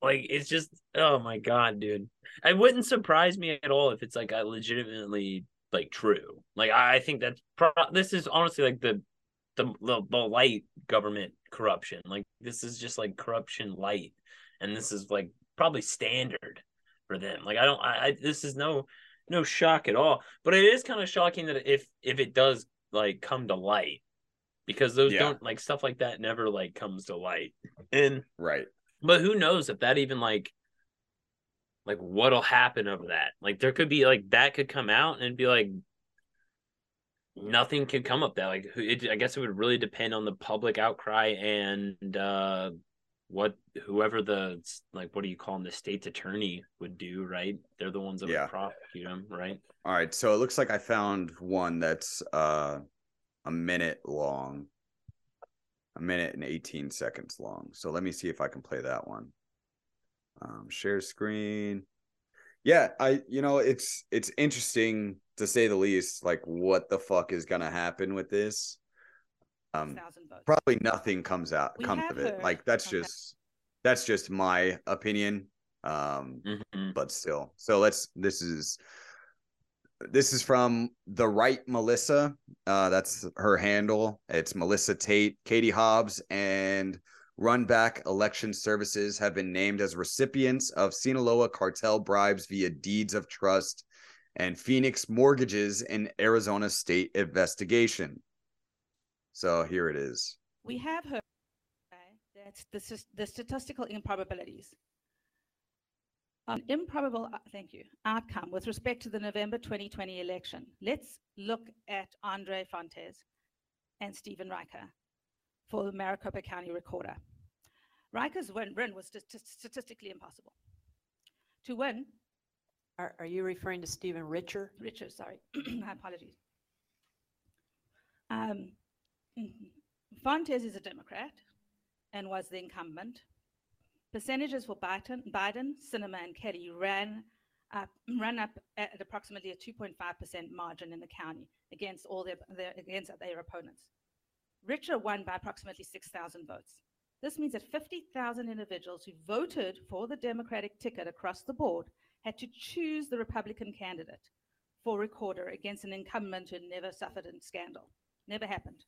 like it's just oh my god, dude. It wouldn't surprise me at all if it's like a legitimately like true. Like I I think that's pro- this is honestly like the the the, the light government corruption. Like this is just like corruption light, and this is like probably standard for them. Like I don't, I, I this is no no shock at all. But it is kind of shocking that if if it does like come to light, because those Yeah. don't like stuff like that never like comes to light. And right. but who knows if that even like like what'll happen over that like there could be like that could come out and be like nothing could come up that like who- it, i guess it would really depend on the public outcry and uh what whoever the like what do you call them the state's attorney would do right they're the ones that Yeah. would prosecute him right All right, so it looks like I found one that's uh a minute long. A minute and 18 seconds long. So let me see if I can play that one. Um share screen. Yeah, I you know, it's it's interesting to say the least like what the fuck is going to happen with this. Um votes. probably nothing comes out We comes of it. Like that's okay. just that's just my opinion. Um Mhm. but still. So let's this is this is from the right Melissa. Uh that's her handle. It's Melissa Tate, Katie Hobbs, and Runbeck Election Services have been named as recipients of Sinaloa cartel bribes via deeds of trust and Phoenix mortgages in Arizona state investigation. So here it is. We have heard okay, that the, st- the statistical improbabilities. An improbable, uh, thank you, outcome with respect to the November 2020 election. Let's look at Andre Fontes and Stephen Riker for the Maricopa County Recorder. Riker's win, win was st- st- statistically impossible. To win, Are, are you referring to Stephen Richer? Richard, sorry, my apologies. Um. Fontes is a Democrat and was the incumbent. Percentages for Biden, Biden Sinema, and Kelly ran uh, run up at approximately a 2.5% margin in the county against all their, their against their opponents. Richer won by approximately 6,000 votes. This means that 50,000 individuals who voted for the Democratic ticket across the board had to choose the Republican candidate for recorder against an incumbent who never suffered a scandal. Never happened.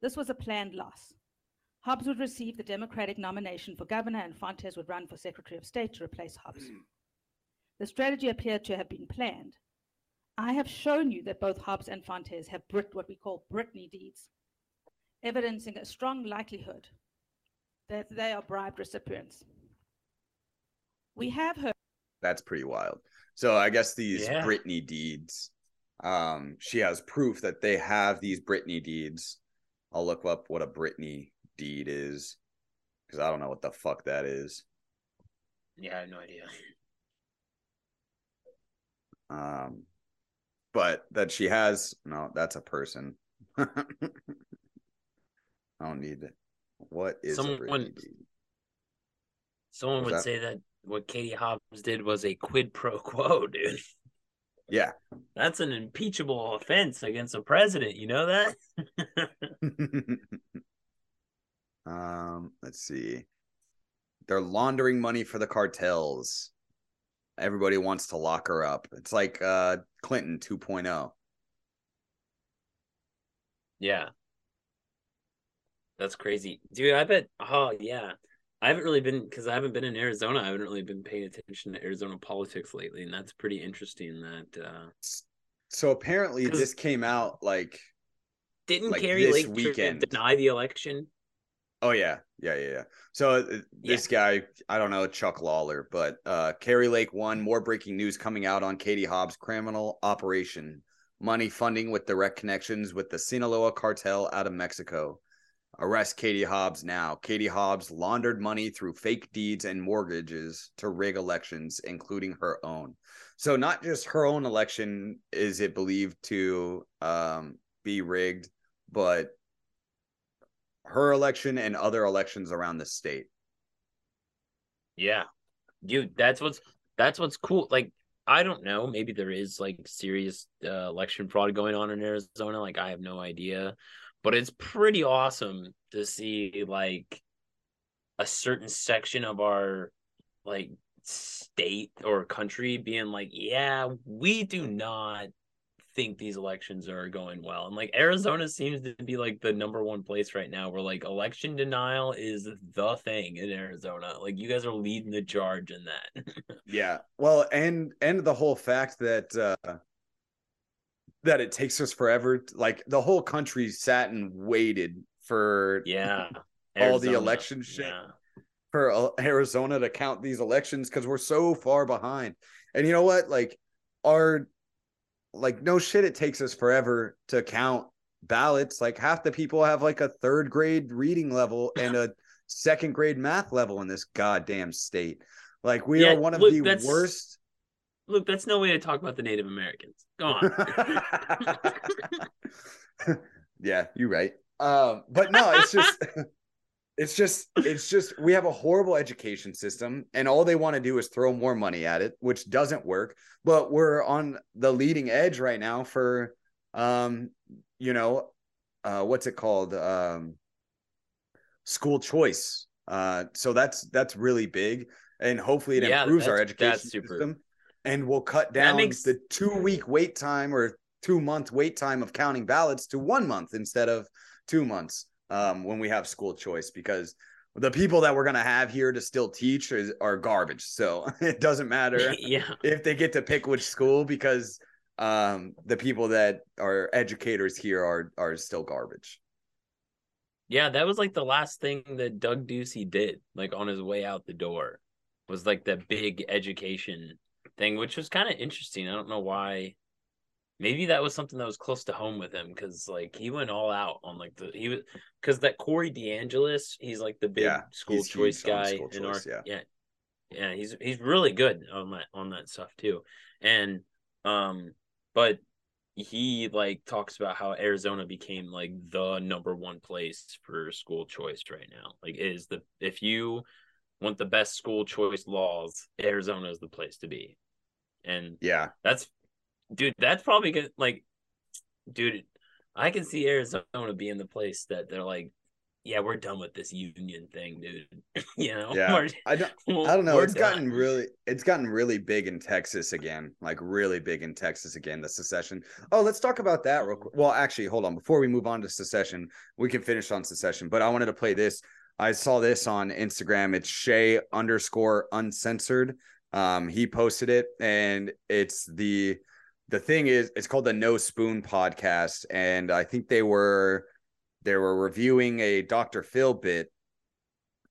This was a planned loss. Hobbs would receive the Democratic nomination for governor, and Fontes would run for Secretary of State to replace Hobbs. the strategy appeared to have been planned. I have shown you that both Hobbs and Fontes have Brit, what we call Brittany deeds, evidencing a strong likelihood that they are bribed recipients. We have heard. That's pretty wild. So I guess these Yeah. Britney deeds, um, she has proof that they have these Brittany deeds. I'll look up what a Britney deed is because I don't know what the fuck that is. Yeah, I have no idea. Um, but that she has no, that's a person. I don't need it. What is Someone-? Someone would that? say that what Katie Hobbs did was a quid pro quo, dude. Yeah. That's an impeachable offense against a president. You know that? um, let's see. They're laundering money for the cartels. Everybody wants to lock her up. It's like uh Clinton oh. 2.0. Yeah. That's crazy. Dude, I bet oh yeah. I haven't really been because I haven't been in Arizona. I haven't really been paying attention to Arizona politics lately, and that's pretty interesting that uh So apparently this came out like didn't Like Kari Lake weekend. deny the election? Oh yeah, yeah, yeah, yeah. So uh, this guy, I don't know Chuck Lawler, but uh Kari Lake won. More breaking news coming out on Katie Hobbs' criminal operation, money funding with direct connections with the Sinaloa cartel out of Mexico. Arrest Katie Hobbs now. Katie Hobbs laundered money through fake deeds and mortgages to rig elections, including her own. So not just her own election is it believed to um, be rigged, but her election and other elections around the state. Yeah. Dude, that's what's that's what's cool. Like, I don't know. Maybe there is like serious uh, election fraud going on in Arizona. Like, I have no idea. But it's pretty awesome to see like a certain section of our like state or country being like, yeah, we do not think these elections are going well. And like Arizona seems to be like the number one place right now where like election denial is the thing in Arizona. Like you guys are leading the charge in that. Yeah. Well, and and the whole fact that uh that it takes us forever like the whole country sat and waited for yeah. all the election shit Yeah. for uh, Arizona to count these elections cuz we're so far behind. And you know what? Like our like no shit it takes us forever to count ballots. Like half the people have like a third grade reading level and a second grade math level in this goddamn state. Like we Yeah, are one of look, the worst Look, that's no way to talk about the Native Americans. Go on. yeah, you're right. Um, but no, it's just it's just it's just we have a horrible education system and all they want to do is throw more money at it, which doesn't work. But we're on the leading edge right now for um, you know, uh what's it called? Um school choice. Uh so that's that's really big and hopefully it Yeah, improves our education that's super. system and we'll cut down makes- the two week wait time or two month wait time of counting ballots to one month instead of two months um, when we have school choice because the people that we're going to have here to still teach is, are garbage. So it doesn't matter yeah. if they get to pick which school because um, the people that are educators here are are still garbage. Yeah, that was like the last thing that Doug Ducey did, like on his way out the door, was like the big education thing, which was kind of interesting. I don't know why. Maybe that was something that was close to home with him because like he went all out on like the he was because that Corey DeAngelis, he's like the big Yeah, school choice guy school in our yeah. yeah yeah he's he's really good on that on that stuff too, and um but he like talks about how Arizona became like the number one place for school choice right now. Like is the if you want the best school choice laws, Arizona is the place to be. And Yeah. that's dude. That's probably good. Like, dude, I can see Arizona being the place that they're like, yeah, we're done with this union thing, dude. you know, Yeah. We're- I don't I don't know. It's done. gotten really it's gotten really big in Texas again. Like really big in Texas again, the secession. Oh, let's talk about that real quick. Well, actually, hold on. Before we move on to secession, we can finish on secession. But I wanted to play this. I saw this on Instagram. It's Shay underscore uncensored. Um, he posted it, and it's the the thing is it's called the No Spoon podcast, and I think they were they were reviewing a Dr. Phil bit,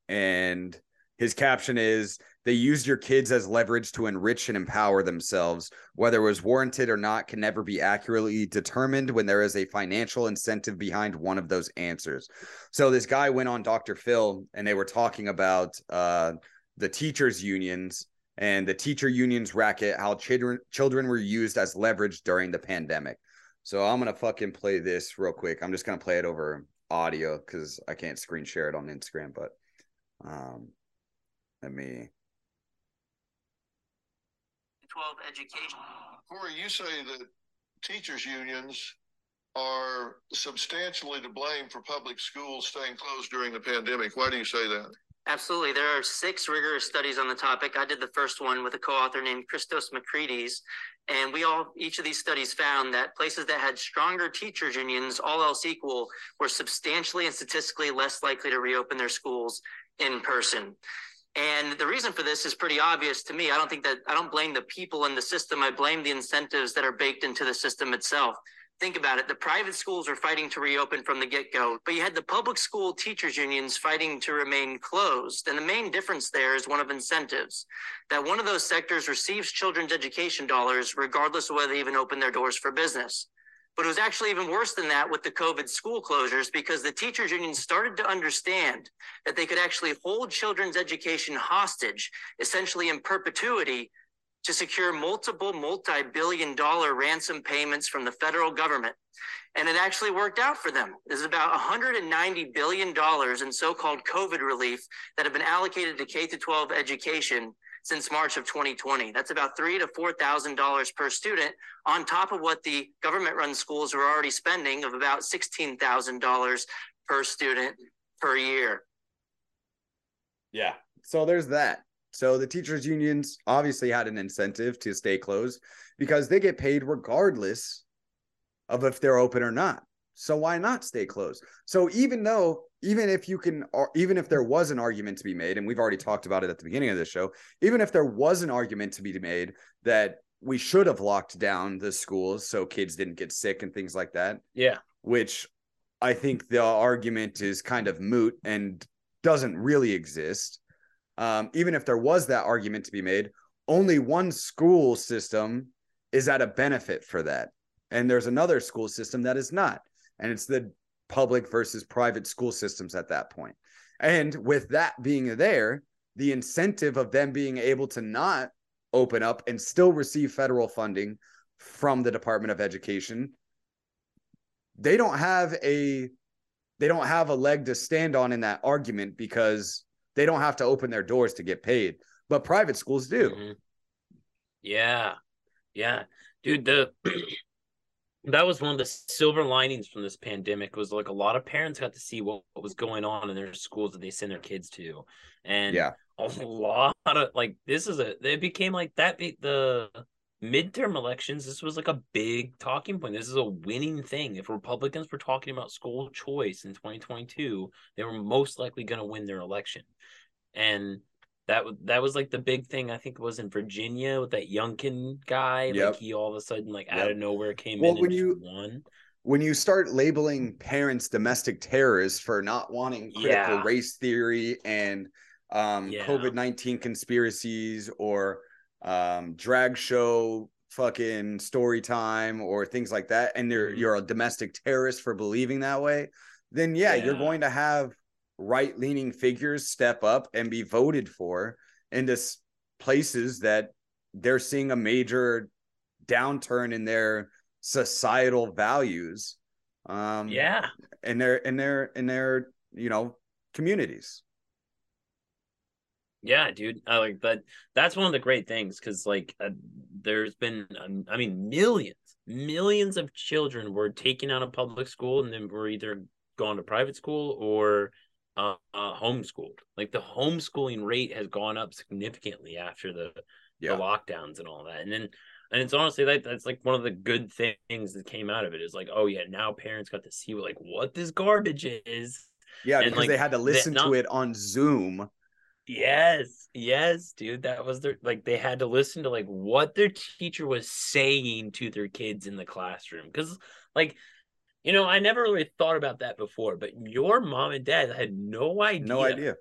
and his caption is they used your kids as leverage to enrich and empower themselves. Whether it was warranted or not can never be accurately determined when there is a financial incentive behind one of those answers. So this guy went on Dr. Phil and they were talking about uh, the teachers unions and the teacher unions racket, how children children were used as leverage during the pandemic. So I'm gonna fucking play this real quick. I'm just gonna play it over audio because I can't screen share it on Instagram, but um let me 12 education. Corey, you say that teachers' unions are substantially to blame for public schools staying closed during the pandemic. Why do you say that? Absolutely. There are six rigorous studies on the topic. I did the first one with a co-author named Christos Makridis. And we all, each of these studies found that places that had stronger teachers unions, all else equal, were substantially and statistically less likely to reopen their schools in person. And the reason for this is pretty obvious to me. I don't think that I don't blame the people in the system. I blame the incentives that are baked into the system itself. Think about it. The private schools were fighting to reopen from the get go, but you had the public school teachers unions fighting to remain closed. And the main difference there is one of incentives that one of those sectors receives children's education dollars, regardless of whether they even open their doors for business. But it was actually even worse than that with the COVID school closures because the teachers union started to understand that they could actually hold children's education hostage, essentially in perpetuity, to secure multiple multi billion dollar ransom payments from the federal government. And it actually worked out for them. There's about $190 billion in so called COVID relief that have been allocated to K 12 education since March of 2020. That's about three to four thousand dollars per student, on top of what the government-run schools are already spending of about sixteen thousand dollars per student per year. Yeah. So there's that. So the teachers unions obviously had an incentive to stay closed because they get paid regardless of if they're open or not. So why not stay closed? So even though even if you can or even if there was an argument to be made and we've already talked about it at the beginning of the show, even if there was an argument to be made that we should have locked down the schools so kids didn't get sick and things like that, Yeah. which I think the argument is kind of moot and doesn't really exist. Um, even if there was that argument to be made, only one school system is at a benefit for that. And there's another school system that is not. And it's the public versus private school systems at that point. And with that being there, the incentive of them being able to not open up and still receive federal funding from the Department of Education they don't have a they don't have a leg to stand on in that argument because they don't have to open their doors to get paid but private schools do Mhm. Yeah. Yeah. Dude, the that was one of the silver linings from this pandemic was like a lot of parents got to see what, what was going on in their schools that they send their kids to. And yeah a lot of like this is a it became like that be the midterm elections this was like a big talking point this is a winning thing if republicans were talking about school choice in 2022 they were most likely going to win their election and that was that was like the big thing i think it was in virginia with that youngkin guy Yep. like he all of a sudden like out of nowhere came Well, in when and you- won when you start labeling parents domestic terrorists for not wanting critical Yeah. race theory and um Yeah. covid-19 conspiracies or um drag show fucking story time or things like that and you're Mhm. you're a domestic terrorist for believing that way then yeah, you're going to have right-leaning figures step up and be voted for into places that they're seeing a major downturn in their societal values um yeah. in their in their in their you know communities Yeah, dude. I like that. That's one of the great things because, like, uh, there's been, um, I mean, millions, millions of children were taken out of public school and then were either gone to private school or uh, uh, homeschooled. Like the homeschooling rate has gone up significantly after the, Yeah. the lockdowns and all that. And then, and it's honestly like that's like one of the good things that came out of it is like, oh yeah, now parents got to see like what this garbage is. Yeah, And, because like, they had to listen not- to it on Zoom. Yes, yes, dude. That was their like they had to listen to like what their teacher was saying to their kids in the classroom. Because like, you know, I never really thought about that before, but your mom and dad had no idea. No idea.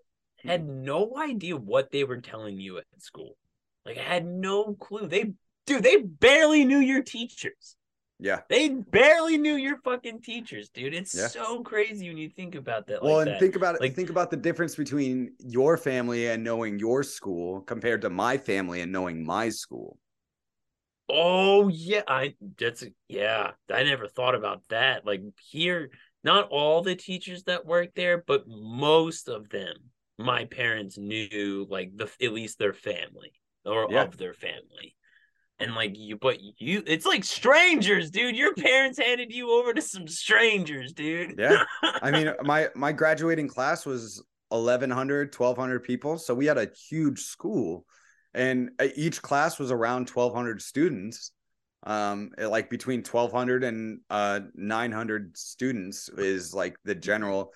Had no idea what they were telling you at school. Like I had no clue. They dude, they barely knew your teachers. Yeah. They barely knew your fucking teachers, dude. It's Yeah. so crazy when you think about that. well, like and that. think about it. Like, think about the difference between your family and knowing your school compared to my family and knowing my school. Oh yeah, I that's yeah. I never thought about that. Like here, not all the teachers that work there, but most of them, my parents knew like the at least their family or Yeah. of their family. And like you, but you, it's like strangers, dude. Your parents handed you over to some strangers, dude. Yeah. I mean, my my graduating class was 1100, 1200 people, so we had a huge school and uh, each class was around 1200 students. Um like between 1200 and uh 900 students is like the general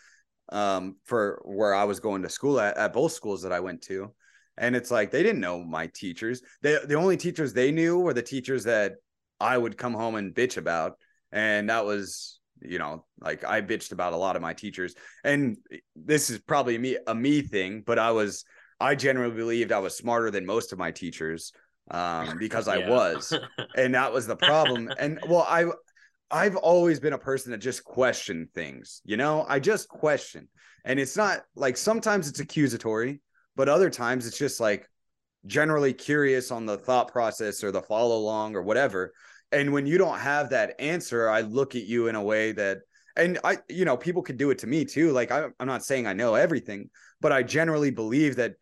um for where I was going to school at, at both schools that I went to. And it's like they didn't know my teachers. They the only teachers they knew were the teachers that I would come home and bitch about. And that was, you know, like I bitched about a lot of my teachers. And this is probably me a me thing, but I was I generally believed I was smarter than most of my teachers um because I Yeah. was. And that was the problem. And well, I I've always been a person that just questioned things, you know? I just question. And it's not like sometimes it's accusatory, but other times it's just like generally curious on the thought process or the follow along or whatever. And when you don't have that answer, I look at you in a way that, and I, you know, people could do it to me too. Like I, I'm not saying I know everything, but I generally believe that,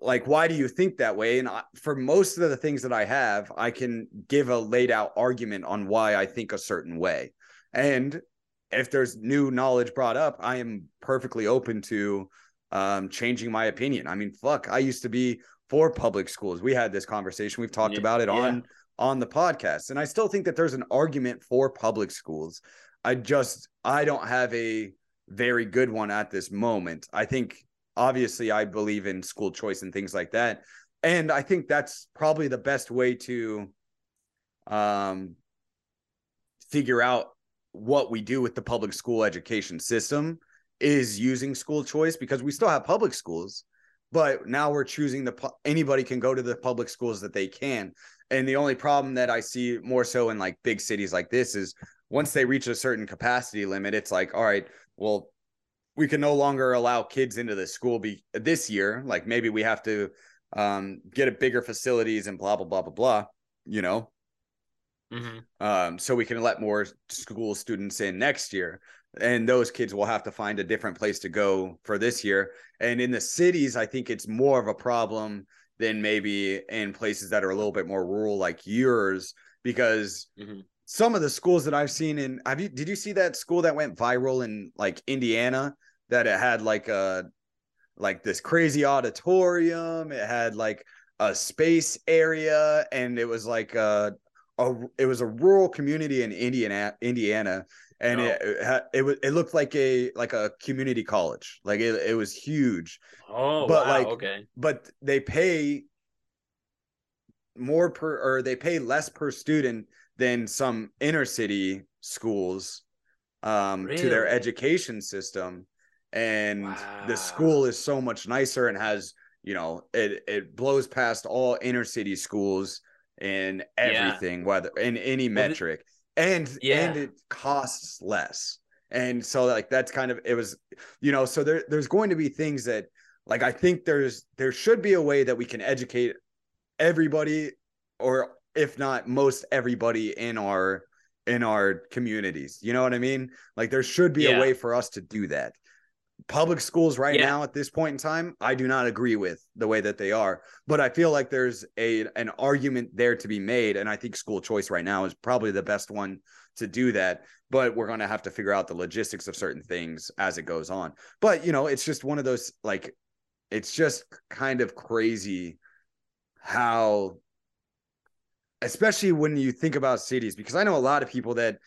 like, why do you think that way? And I, for most of the things that I have, I can give a laid out argument on why I think a certain way. And if there's new knowledge brought up, I am perfectly open to um changing my opinion. I mean, fuck, I used to be for public schools. We had this conversation. We've talked Yeah, about it yeah. on on the podcast. And I still think that there's an argument for public schools. I just I don't have a very good one at this moment. I think obviously I believe in school choice and things like that. And I think that's probably the best way to um figure out what we do with the public school education system is using school choice because we still have public schools but now we're choosing the pu- anybody can go to the public schools that they can and the only problem that i see more so in like big cities like this is once they reach a certain capacity limit it's like all right well we can no longer allow kids into the school be this year like maybe we have to um get a bigger facilities and blah blah blah blah blah you know Mhm. um, so we can let more school students in next year. And those kids will have to find a different place to go for this year. And in the cities, I think it's more of a problem than maybe in places that are a little bit more rural, like yours, because Mhm. some of the schools that I've seen in have you did you see that school that went viral in like Indiana that it had like a like this crazy auditorium, it had like a space area, and it was like a a it was a rural community in Indiana, Indiana, and it it, it it looked like a like a community college, like it it was huge. Oh, but wow, like okay. but they pay more per or they pay less per student than some inner city schools um to their education system and the school is so much nicer and has you know it it blows past all inner city schools in Yeah. everything whether in any metric and Yeah. and it costs less and so like that's kind of it was you know so there there's going to be things that like i think there's there should be a way that we can educate everybody or if not most everybody in our in our communities you know what i mean like there should be Yeah. a way for us to do that public schools right Yeah. now at this point in time, I do not agree with the way that they are. But I feel like there's a an argument there to be made, and I think school choice right now is probably the best one to do that. But we're going to have to figure out the logistics of certain things as it goes on. But you know, it's just one of those like, it's just kind of crazy how, especially when you think about cities, because I know a lot of people that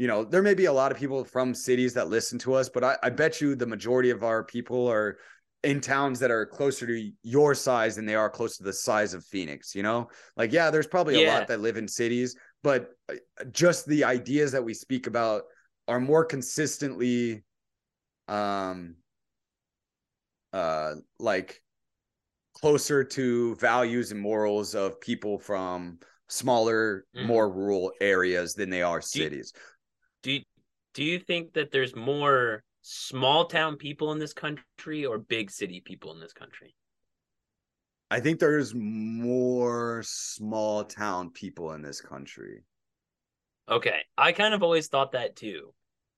you know, there may be a lot of people from cities that listen to us, but I, I bet you the majority of our people are in towns that are closer to your size than they are close to the size of Phoenix, you know? Like, yeah, there's probably a lot that live in cities, but uh, just the ideas that we speak about are more consistently um uh like closer to values and morals of people from smaller, Mhm. more rural areas than they are cities. Do you, do you think that there's more small town people in this country or big city people in this country? I think there's more small town people in this country. Okay, I kind of always thought that too.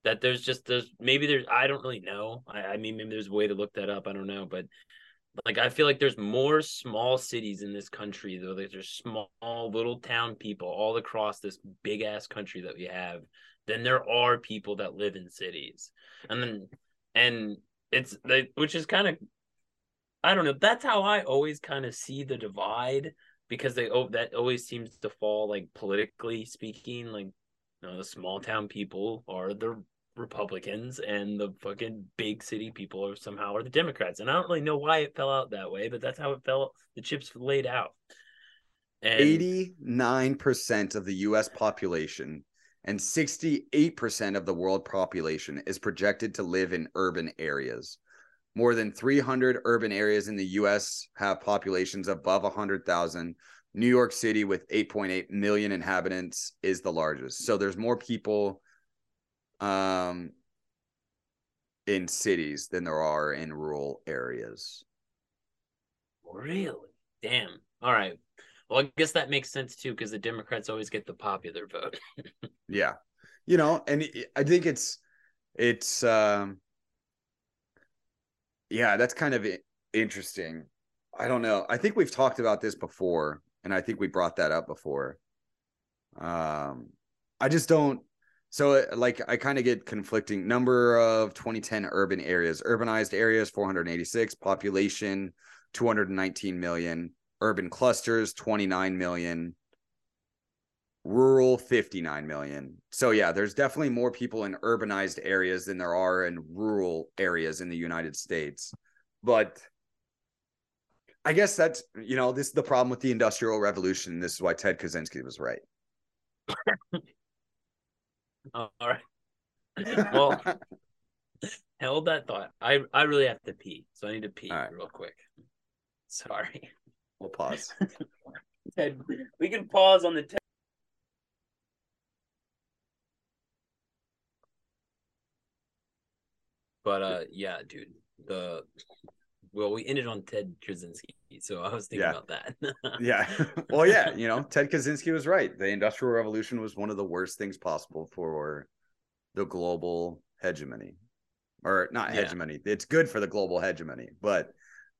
That there's just there's maybe there's I don't really know. I, I mean maybe there's a way to look that up. I don't know, but like I feel like there's more small cities in this country though. There's small little town people all across this big ass country that we have than there are people that live in cities. And then and it's like which is kind of I don't know. That's how I always kind of see the divide because they oh that always seems to fall like politically speaking like you know, the small town people are the Republicans and the fucking big city people are somehow are the Democrats. And I don't really know why it fell out that way, but that's how it fell. The chips laid out. And 89% of the US population and 68% of the world population is projected to live in urban areas. More than 300 urban areas in the US have populations above 100,000. New York City, with 8.8 million inhabitants, is the largest. So there's more people um, in cities than there are in rural areas. really, damn. All right. Well, I guess that makes sense too because the Democrats always get the popular vote. Yeah. You know, and I think it's it's um yeah, that's kind of interesting. I don't know. I think we've talked about this before and I think we brought that up before. Um I just don't so uh, like I kind of get conflicting number of 2010 urban areas. Urbanized areas 486, population 219 million, urban clusters 29 million rural 59 million. So yeah, there's definitely more people in urbanized areas than there are in rural areas in the United States. But I guess that's you know, this is the problem with the industrial revolution. This is why Ted Kaczynski was right. All right. Well, held that thought. I I really have to pee, so I need to pee right. real quick. Sorry. We'll pause. Ted, we can pause on the. Ted. But uh, yeah, dude. The well, we ended on Ted Kaczynski, so I was thinking Yeah. about that. yeah. Well, yeah, you know, Ted Kaczynski was right. The industrial revolution was one of the worst things possible for the global hegemony. Or not Yeah. hegemony. It's good for the global hegemony, but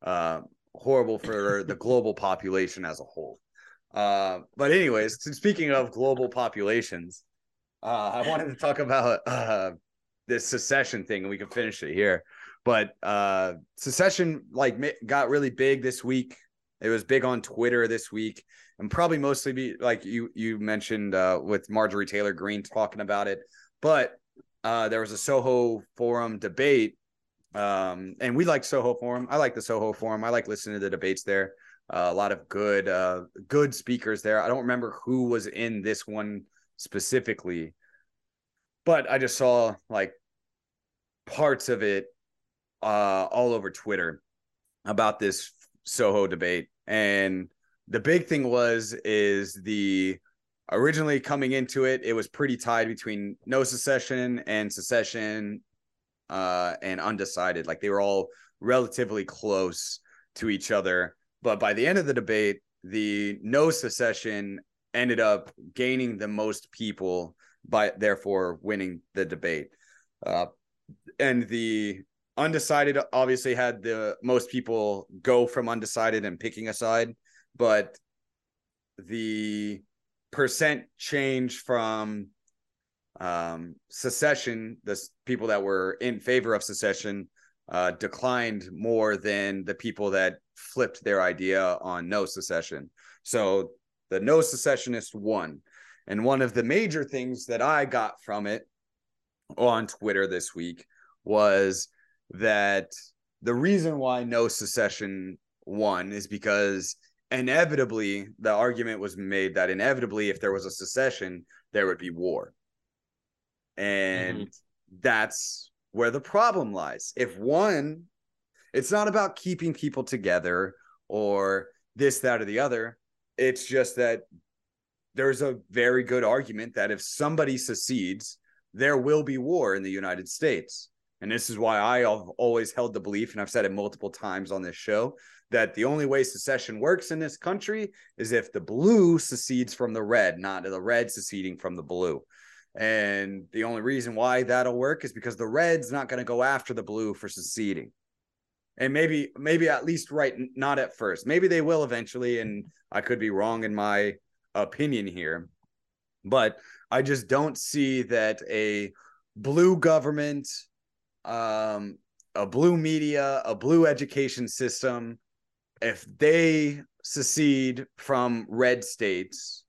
uh horrible for the global population as a whole. Uh but anyways, speaking of global populations, uh I wanted to talk about uh this secession thing and we can finish it here. But uh secession like got really big this week. It was big on Twitter this week, and probably mostly be like you you mentioned uh, with Marjorie Taylor Greene talking about it. But uh, there was a Soho Forum debate, um, and we like Soho Forum. I like the Soho Forum. I like listening to the debates there. Uh, a lot of good uh, good speakers there. I don't remember who was in this one specifically, but I just saw like parts of it uh, all over Twitter about this Soho debate. And the big thing was is the originally coming into it, it was pretty tied between no secession and secession uh and undecided. Like they were all relatively close to each other. But by the end of the debate, the no secession ended up gaining the most people by therefore winning the debate. Uh and the undecided obviously had the most people go from undecided and picking a side, but the percent change from um, secession, the people that were in favor of secession, uh, declined more than the people that flipped their idea on no secession. So the no secessionist won. And one of the major things that I got from it on Twitter this week was that the reason why no secession won is because inevitably the argument was made that inevitably if there was a secession there would be war and mm-hmm. that's where the problem lies if one it's not about keeping people together or this that or the other it's just that there's a very good argument that if somebody secedes there will be war in the united states and this is why I have always held the belief, and I've said it multiple times on this show, that the only way secession works in this country is if the blue secedes from the red, not the red seceding from the blue. And the only reason why that'll work is because the red's not going to go after the blue for seceding. And maybe, maybe at least right, not at first. Maybe they will eventually. And I could be wrong in my opinion here. But I just don't see that a blue government um, a blue media, a blue education system, if they secede from red states,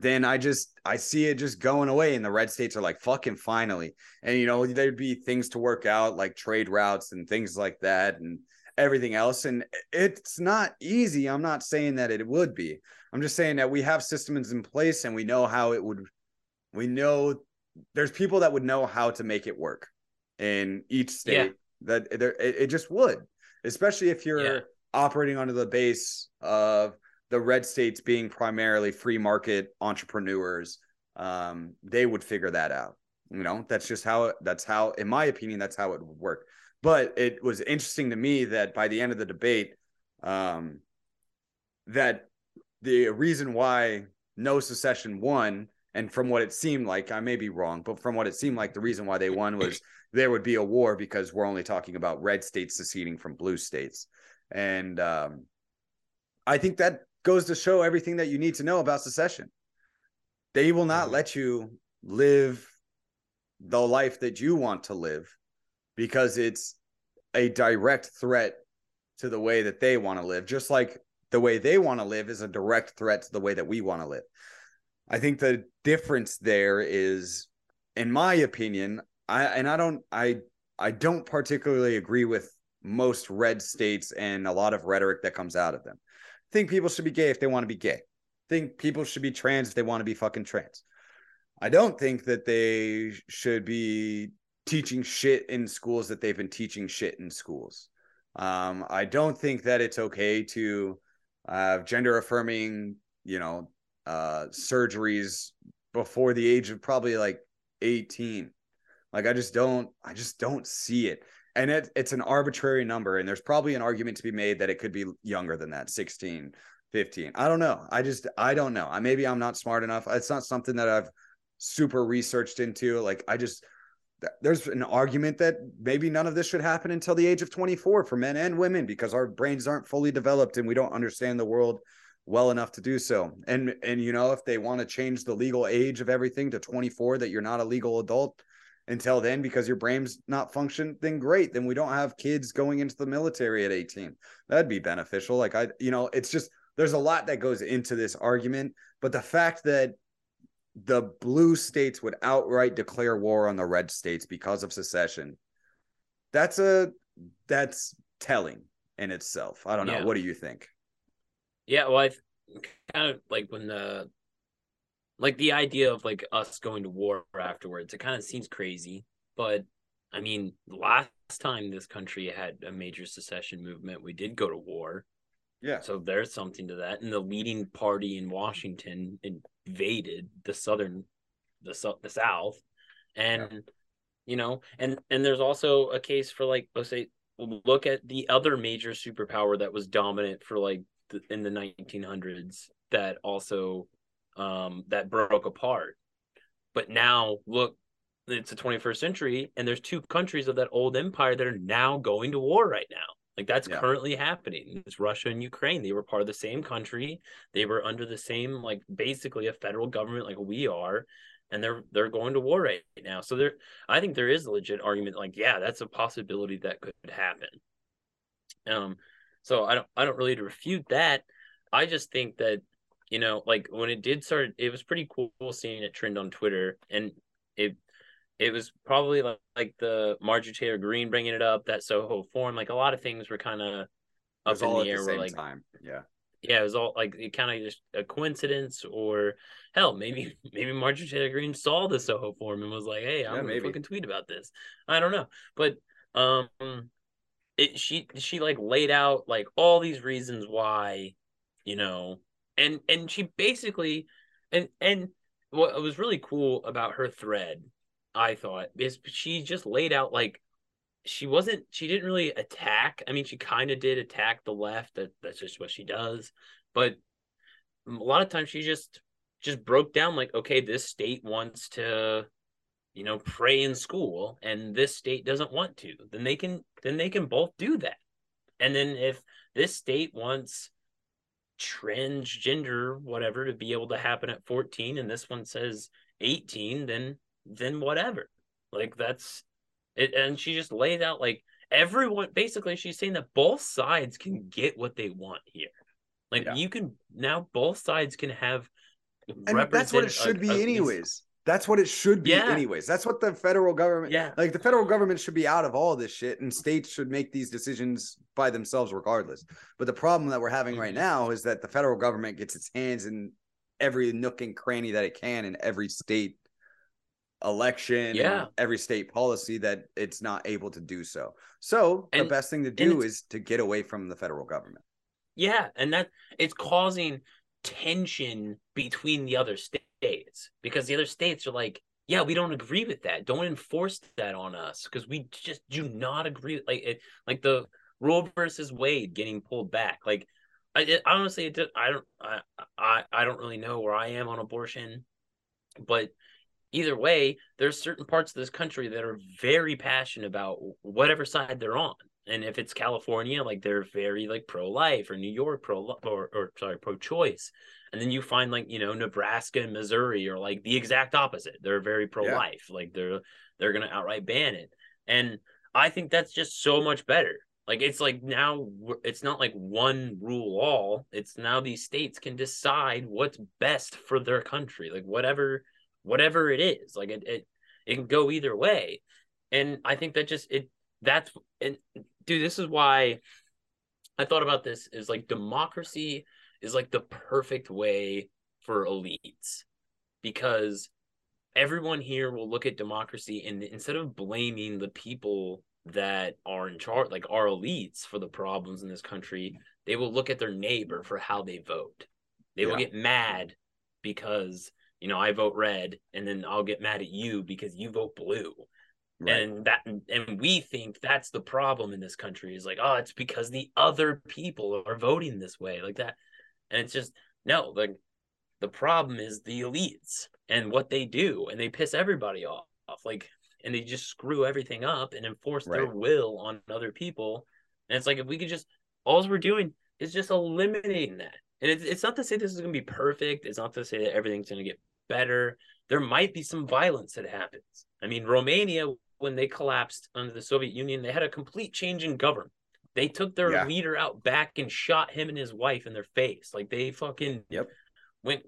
then I just I see it just going away, and the red states are like fucking finally, and you know there'd be things to work out like trade routes and things like that, and everything else, and it's not easy. I'm not saying that it would be. I'm just saying that we have systems in place, and we know how it would. We know there's people that would know how to make it work in each state yeah. that there it, it, just would especially if you're yeah. operating under the base of the red states being primarily free market entrepreneurs um, they would figure that out you know that's just how that's how in my opinion that's how it would work but it was interesting to me that by the end of the debate um, that the reason why no secession won and from what it seemed like i may be wrong but from what it seemed like the reason why they won was there would be a war because we're only talking about red states seceding from blue states. And um, I think that goes to show everything that you need to know about secession. They will not mm-hmm. let you live the life that you want to live because it's a direct threat to the way that they want to live, just like the way they want to live is a direct threat to the way that we want to live. I think the difference there is, in my opinion, I and I don't I I don't particularly agree with most red states and a lot of rhetoric that comes out of them. Think people should be gay if they want to be gay. Think people should be trans if they want to be fucking trans. I don't think that they should be teaching shit in schools that they've been teaching shit in schools. Um, I don't think that it's okay to have gender affirming, you know, uh, surgeries before the age of probably like 18. Like I just don't, I just don't see it. And it, it's an arbitrary number. And there's probably an argument to be made that it could be younger than that, 16, 15. I don't know. I just, I don't know. I maybe I'm not smart enough. It's not something that I've super researched into. Like I just, there's an argument that maybe none of this should happen until the age of 24 for men and women because our brains aren't fully developed and we don't understand the world well enough to do so. And and you know if they want to change the legal age of everything to 24 that you're not a legal adult, until then because your brain's not function then great then we don't have kids going into the military at 18 that'd be beneficial. Like i you know it's just there's a lot that goes into this argument but the fact that the blue states would outright declare war on the red states because of secession that's a that's telling in itself. I don't know. Yeah. what do you think? Yeah well i kind of like when the like the idea of like us going to war afterwards it kind of seems crazy but i mean last time this country had a major secession movement we did go to war yeah so there's something to that and the leading party in washington invaded the southern the, the south and yeah. you know and and there's also a case for like let's say look at the other major superpower that was dominant for like the, in the 1900s that also um, that broke apart. But now look it's the 21st century and there's two countries of that old empire that are now going to war right now. Like that's Yeah. currently happening. It's russia and ukraine. They were part of the same country. They were under the same like basically a federal government like we are and they're they're going to war right now. So there i think there is a legit argument like yeah that's a possibility that could happen. Um so i don't i don't really refute that. I just think that you know like when it did start it was pretty cool seeing it trend on twitter and it it was probably like, like the Marjorie Taylor Greene bringing it up, that Soho Forum, like a lot of things were kind of up in the at air. the same like, time. Yeah. yeah, it was all like it kind of just a coincidence, or hell, maybe maybe Marjorie Taylor Greene saw the Soho Forum and was like, "Hey, I'm Yeah, gonna maybe. fucking tweet about this." I don't know, but um, it she she like laid out like all these reasons why, you know, and and she basically, and and what was really cool about her thread, I thought, is she just laid out like she wasn't she didn't really attack. I mean she kind of did attack the left that that's just what she does but a lot of times she just just broke down like okay this state wants to you know pray in school and this state doesn't want to. Then they can then they can both do that. And then if this state wants transgender whatever to be able to happen at 14 and this one says 18 then then whatever like that's it and she just laid out like everyone basically she's saying that both sides can get what they want here like Yeah. you can now both sides can have And that's what it should a- be, a- anyways. That's what it should be, Yeah. anyways. That's what the federal government, Yeah. like the federal government should be out of all this shit, and states should make these decisions by themselves, regardless. But the problem that we're having right Mm-hmm. now is that the federal government gets its hands in every nook and cranny that it can in every state election, and Yeah. every state policy that it's not able to do so. So the best thing to do is to get away from the federal government. Yeah, and that it's causing tension between the other states because the other states are like, yeah, we don't agree with that. Don't enforce that on us because we just do not agree. Like it, like the Roe versus Wade getting pulled back. Like, I it, honestly, it, did- I don't, I, I, I don't really know where I am on abortion, but either way, there's certain parts of this country that are very passionate about whatever side they're on. And if it's California, like they're very like pro life, or New York pro or or sorry pro choice, and then you find like you know Nebraska and Missouri are like the exact opposite. They're very pro life, like they're they're gonna outright ban it. And I think that's just so much better. Like it's like now it's not like one rule all. It's now these states can decide what's best for their country, like whatever whatever it is. Like it it, it can go either way. And I think that just it that's and dude, this is why I thought about this is like democracy is like the perfect way for elites because everyone here will look at democracy and instead of blaming the people that are in charge like our elites for the problems in this country they will look at their neighbor for how they vote. They will get mad because you know i vote red and then i'll get mad at you because you vote blue. Right. and that and we think that's the problem in this country is like oh it's because the other people are voting this way like that and it's just no like the problem is the elites and what they do and they piss everybody off like and they just screw everything up and enforce their will on other people. And it's like if we could just all we're doing is just eliminating that. And it's, it's not to say this is going to be perfect. It's not to say that everything's going to get better. There might be some violence that happens. I mean romania when they collapsed under the soviet union they had a complete change in government they took their Yeah. leader out back and shot him and his wife in their face like they fucking Yep. went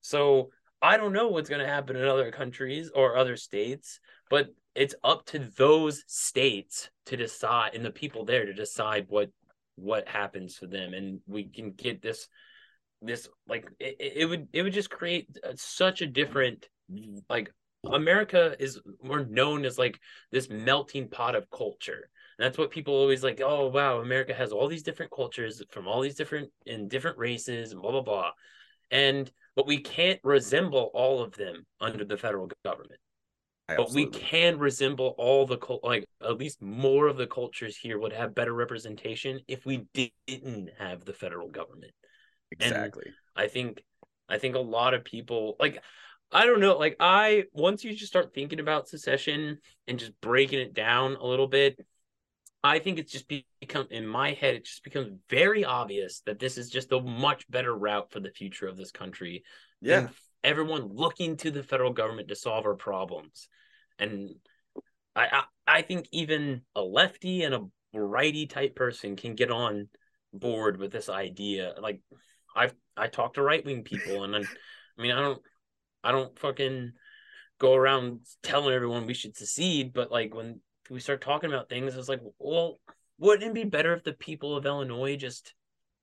so i don't know what's going to happen in other countries or other states but it's up to those states to decide and the people there to decide what what happens to them and we can get this this like it, it it would it would just create uh, such a different like america is we're known as like this melting pot of culture and that's what people always like oh wow america has all these different cultures from all these different and different races and blah blah blah and but we can't resemble all of them under the federal government but we can resemble all the cul- like at least more of the cultures here would have better representation if we didn't have the federal government And Exactly. I think I think a lot of people like I don't know. Like I once you just start thinking about secession and just breaking it down a little bit, I think it's just become in my head. It just becomes very obvious that this is just a much better route for the future of this country. Yeah, everyone looking to the federal government to solve our problems, and I I, I think even a lefty and a righty type person can get on board with this idea. Like I've I talk to right wing people, and I mean I don't I don't fucking go around telling everyone we should secede, but like when we start talking about things, it's like, well, wouldn't it be better if the people of Illinois just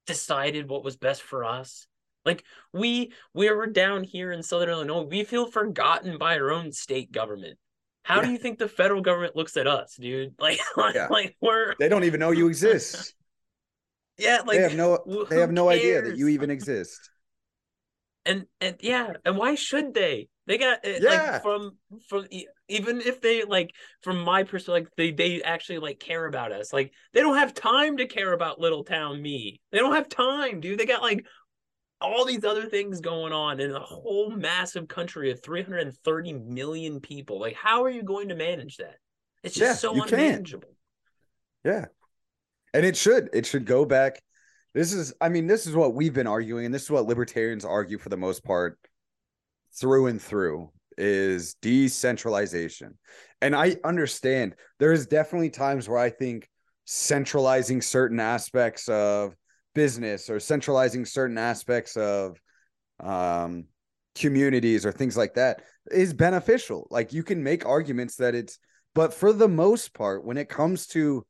decided what was best for us? Like we we were down here in Southern Illinois, we feel forgotten by our own state government. How yeah. do you think the federal government looks at us, dude? Like, yeah. like we're they don't even know you exist. yeah, like they have no they have no cares? idea that you even exist. And and yeah, and why should they? They got eh, yeah. like from from even if they like from my perspective, like they they actually like care about us. Like they don't have time to care about little town me. They don't have time, dude. They got like all these other things going on in a whole massive country of 330 million people. Like, how are you going to manage that? It's just yeah, so unmanageable. Can. Yeah. And it should. It should go back. This is, I mean, this is what we've been arguing, and this is what libertarians argue for the most part through and through is decentralization. And I understand there's definitely times where I think centralizing certain aspects of business or centralizing certain aspects of um, communities or things like that is beneficial. Like you can make arguments that it's, but for the most part, when it comes to,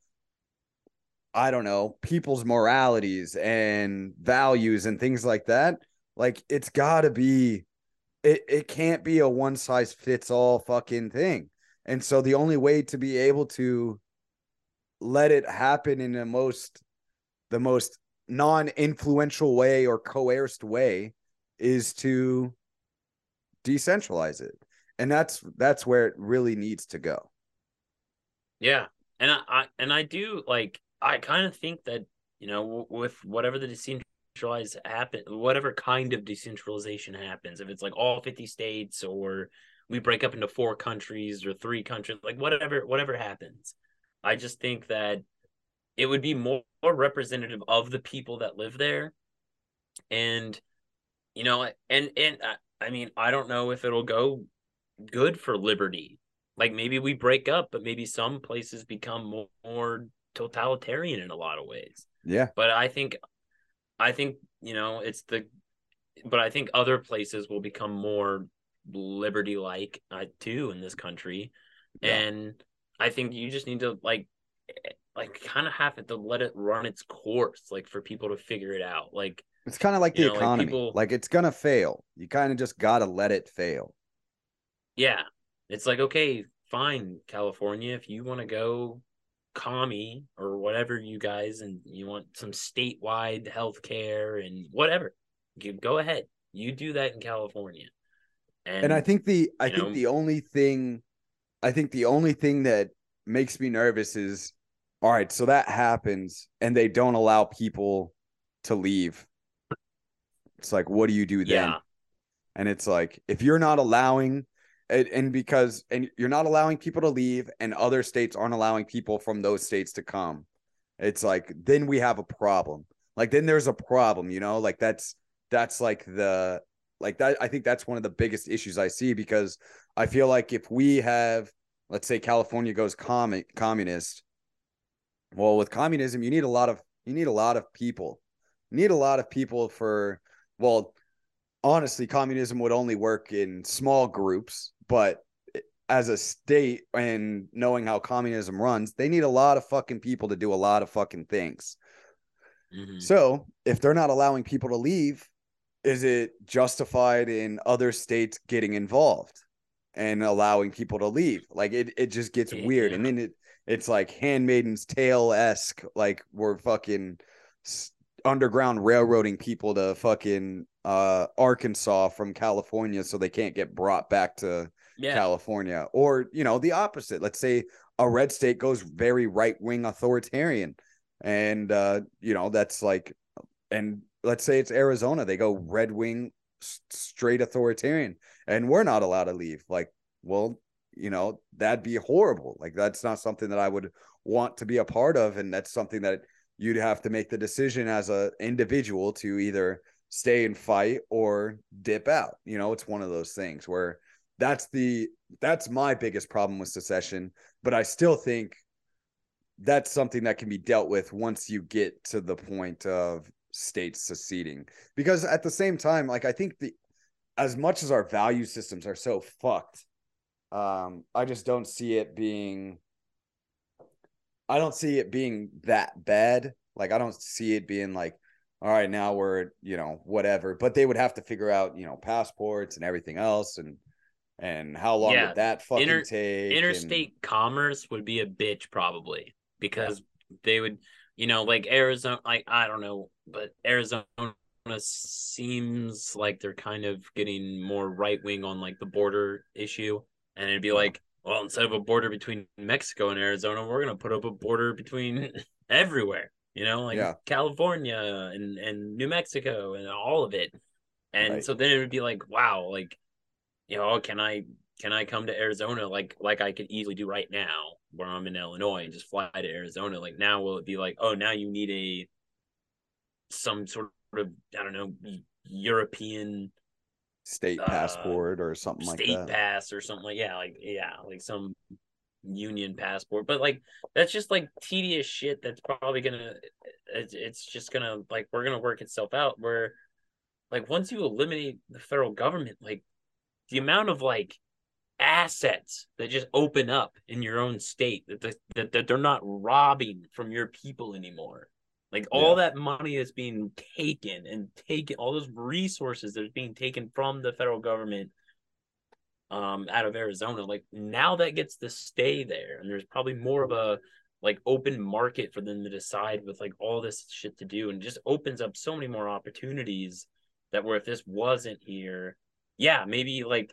I don't know, people's moralities and values and things like that, like it's got to be, it, it can't be a one size fits all fucking thing. And so the only way to be able to let it happen in the most, the most non-influential way or coerced way is to decentralize it. And that's that's where it really needs to go. Yeah. And i, I and i do like i kind of think that you know with whatever the decentralized happen whatever kind of decentralization happens if it's like all 50 states or we break up into four countries or three countries like whatever whatever happens i just think that it would be more, more representative of the people that live there. And you know and and I, I mean i don't know if it'll go good for liberty. Like maybe we break up but maybe some places become more, more totalitarian in a lot of ways. Yeah. But i think i think you know it's the but i think other places will become more liberty like uh, too in this country yeah. and i think you just need to like like kind of have it to let it run its course, like for people to figure it out. Like it's kind of like the know, economy. Like, people... like it's gonna fail. You kind of just gotta let it fail. Yeah, it's like okay, fine, California, if you want to go commie or whatever you guys and you want some statewide health care and whatever, you go ahead. You do that in California. And, and I think the I think know, the only thing I think the only thing that makes me nervous is all right, so that happens and they don't allow people to leave. It's like, what do you do then? Yeah. And it's like, if you're not allowing and, and because and you're not allowing people to leave and other states aren't allowing people from those states to come, it's like then we have a problem. Like then there's a problem, you know? Like that's that's like the like that I think that's one of the biggest issues I see because I feel like if we have let's say California goes com- communist well, with communism, you need a lot of you need a lot of people. You need a lot of people for well, honestly, communism would only work in small groups, but as a state and knowing how communism runs, they need a lot of fucking people to do a lot of fucking things. Mm-hmm. So, if they're not allowing people to leave, is it justified in other states getting involved and allowing people to leave? Like it, it just gets yeah. weird. And then it, it's like Handmaiden's Tale esque. Like we're fucking underground railroading people to fucking uh, Arkansas from California so they can't get brought back to yeah. California. Or, you know, the opposite. Let's say a red state goes very right wing authoritarian. And, uh, you know, that's like, and let's say it's Arizona. They go red wing straight authoritarian and we're not allowed to leave like well you know that'd be horrible like that's not something that i would want to be a part of and that's something that you'd have to make the decision as a individual to either stay and fight or dip out you know it's one of those things where that's the that's my biggest problem with secession but i still think that's something that can be dealt with once you get to the point of states seceding. Because at the same time like i think the as much as our value systems are so fucked um i just don't see it being i don't see it being that bad. Like i don't see it being like all right now we're you know whatever but they would have to figure out you know passports and everything else and and how long Yeah, would that fucking Inter- take and- interstate commerce would be a bitch probably because they would you know like arizona like i don't know but arizona seems like they're kind of getting more right wing on like the border issue and it'd be like well instead of a border between mexico and arizona we're gonna put up a border between everywhere you know like Yeah. california and and new mexico and all of it and Right. so then it would be like wow like you know, can I can I come to Arizona like like I could easily do right now where I'm in Illinois and just fly to Arizona? Like now will it be like, oh now you need a some sort of I don't know European state uh, passport or something like state that pass or something like yeah, like yeah, like some union passport. But like that's just like tedious shit that's probably gonna it's, it's just gonna like we're gonna work itself out where like once you eliminate the federal government, like the amount of like assets that just open up in your own state that the, that, that they're not robbing from your people anymore. Like all that money that's being taken and taken all those resources that are being taken from the federal government um out of arizona like now that gets to stay there. And there's probably more of a like open market for them to decide with like all this shit to do. And just opens up so many more opportunities that where if this wasn't here yeah maybe like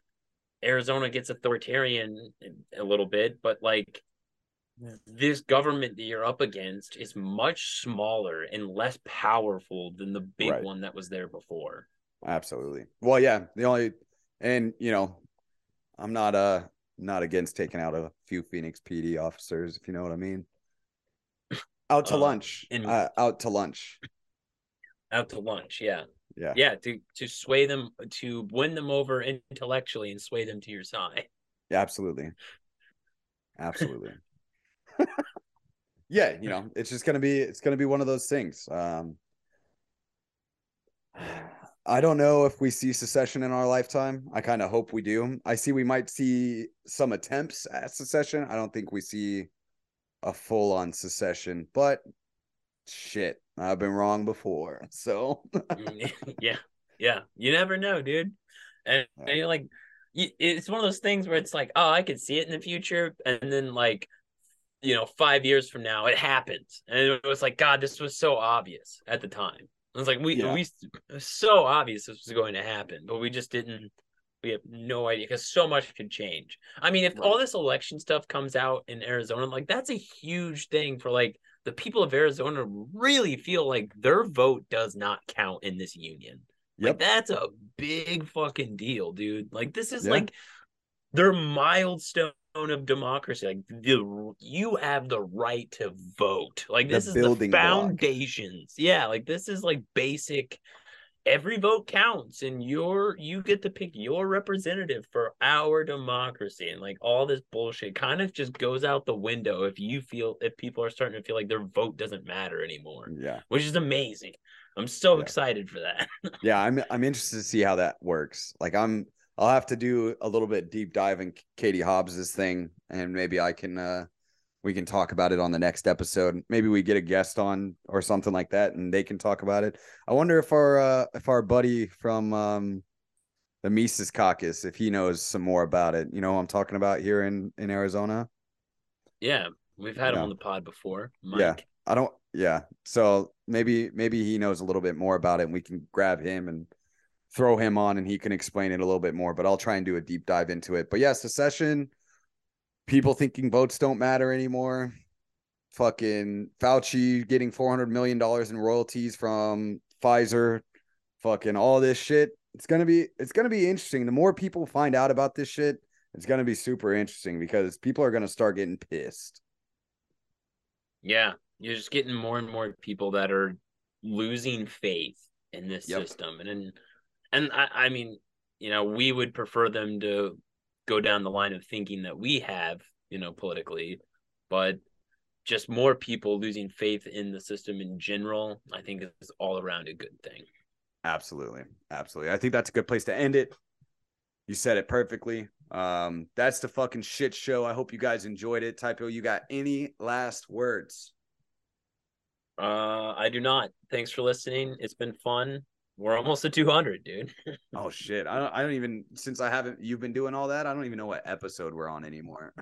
arizona gets authoritarian a little bit but like this government that you're up against is much smaller and less powerful than the big Right. one that was there before Absolutely. Well, yeah. The only and you know, I'm not uh not against taking out a few Phoenix PD officers, if you know what I mean. Out to Uh, lunch. uh, out to lunch. out to lunch yeah Yeah. yeah to to sway them to win them over intellectually and sway them to your side Yeah, absolutely. Absolutely. yeah, you know, it's just gonna be it's gonna be one of those things. Um I don't know if we see secession in our lifetime. I kind of hope we do. I see we might see some attempts at secession. I don't think we see a full on secession, but shit, I've been wrong before. So mm, yeah, yeah. You never know, dude. And, and you're like, it's one of those things where it's like, oh, I could see it in the future, and then like, you know, five years from now, it happens, and it was like, God, this was so obvious at the time. It was like we Yeah. we it was so obvious this was going to happen, but we just didn't. We have no idea because so much could change. I mean, if all this election stuff comes out in Arizona, like that's a huge thing for like the people of Arizona really feel like their vote does not count in this union. Like that's a big fucking deal, dude. Like this is Yeah. like their milestone of democracy. Like the you have the right to vote. Like The this is the building block. foundations. Yeah, like this is like basic every vote counts and you're you get to pick your representative for our democracy and like all this bullshit kind of just goes out the window if you feel if people are starting to feel like their vote doesn't matter anymore yeah. which is amazing i'm so Yeah. excited for that yeah i'm i'm interested to see how that works like i'm i'll have to do a little bit deep dive in katie hobbs's thing and maybe i can uh we can talk about it on the next episode. Maybe we get a guest on or something like that and they can talk about it. I wonder if our uh if our buddy from um the mises caucus if he knows some more about it. You know i'm talking about here in in arizona? Yeah we've had him on the pod before Mike. yeah i don't yeah. So maybe maybe he knows a little bit more about it and we can grab him and throw him on and he can explain it a little bit more but i'll try and do a deep dive into it. But yeah secession people thinking votes don't matter anymore fucking fauci getting 400 million dollars in royalties from pfizer fucking all this shit it's gonna be it's gonna be interesting. The more people find out about this shit, it's gonna be super interesting because people are gonna start getting pissed. Yeah, you're just getting more and more people that are losing faith in this Yep. system, and and, and I, I mean, you know, we would prefer them to go down the line of thinking that we have, you know, politically, but just more people losing faith in the system in general, I think is all around a good thing. Absolutely. Absolutely. I think that's a good place to end it. You said it perfectly. Um, that's the fucking shit show. I hope you guys enjoyed it. Typo, you got any last words? Uh, I do not. Thanks for listening. It's been fun. We're almost at 200, dude. Oh shit. I don't I don't even since I haven't you've been doing all that, I don't even know what episode we're on anymore.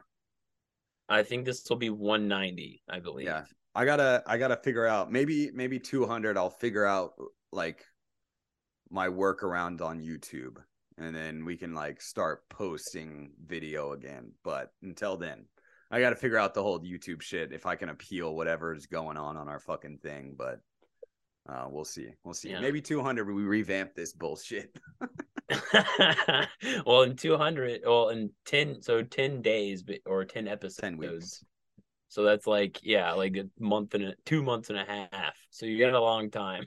I think this will be 190, I believe. Yeah. I gotta I gotta figure out maybe maybe 200 I'll figure out like my workaround on YouTube and then we can like start posting video again. But until then, I got to figure out the whole YouTube shit if I can appeal whatever is going on on our fucking thing. But uh, we'll see. We'll see. Yeah. Maybe 200 we revamp this bullshit. well, in 200, well, in 10, so 10 days but- or 10 episodes. 10 weeks. So that's like, yeah, like a month and a two months and a half. So you got a long time.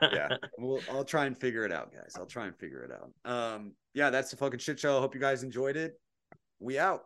yeah. Well, I'll try and figure it out, guys. I'll try and figure it out. Um, yeah, that's the fucking shit show. Hope you guys enjoyed it. We out.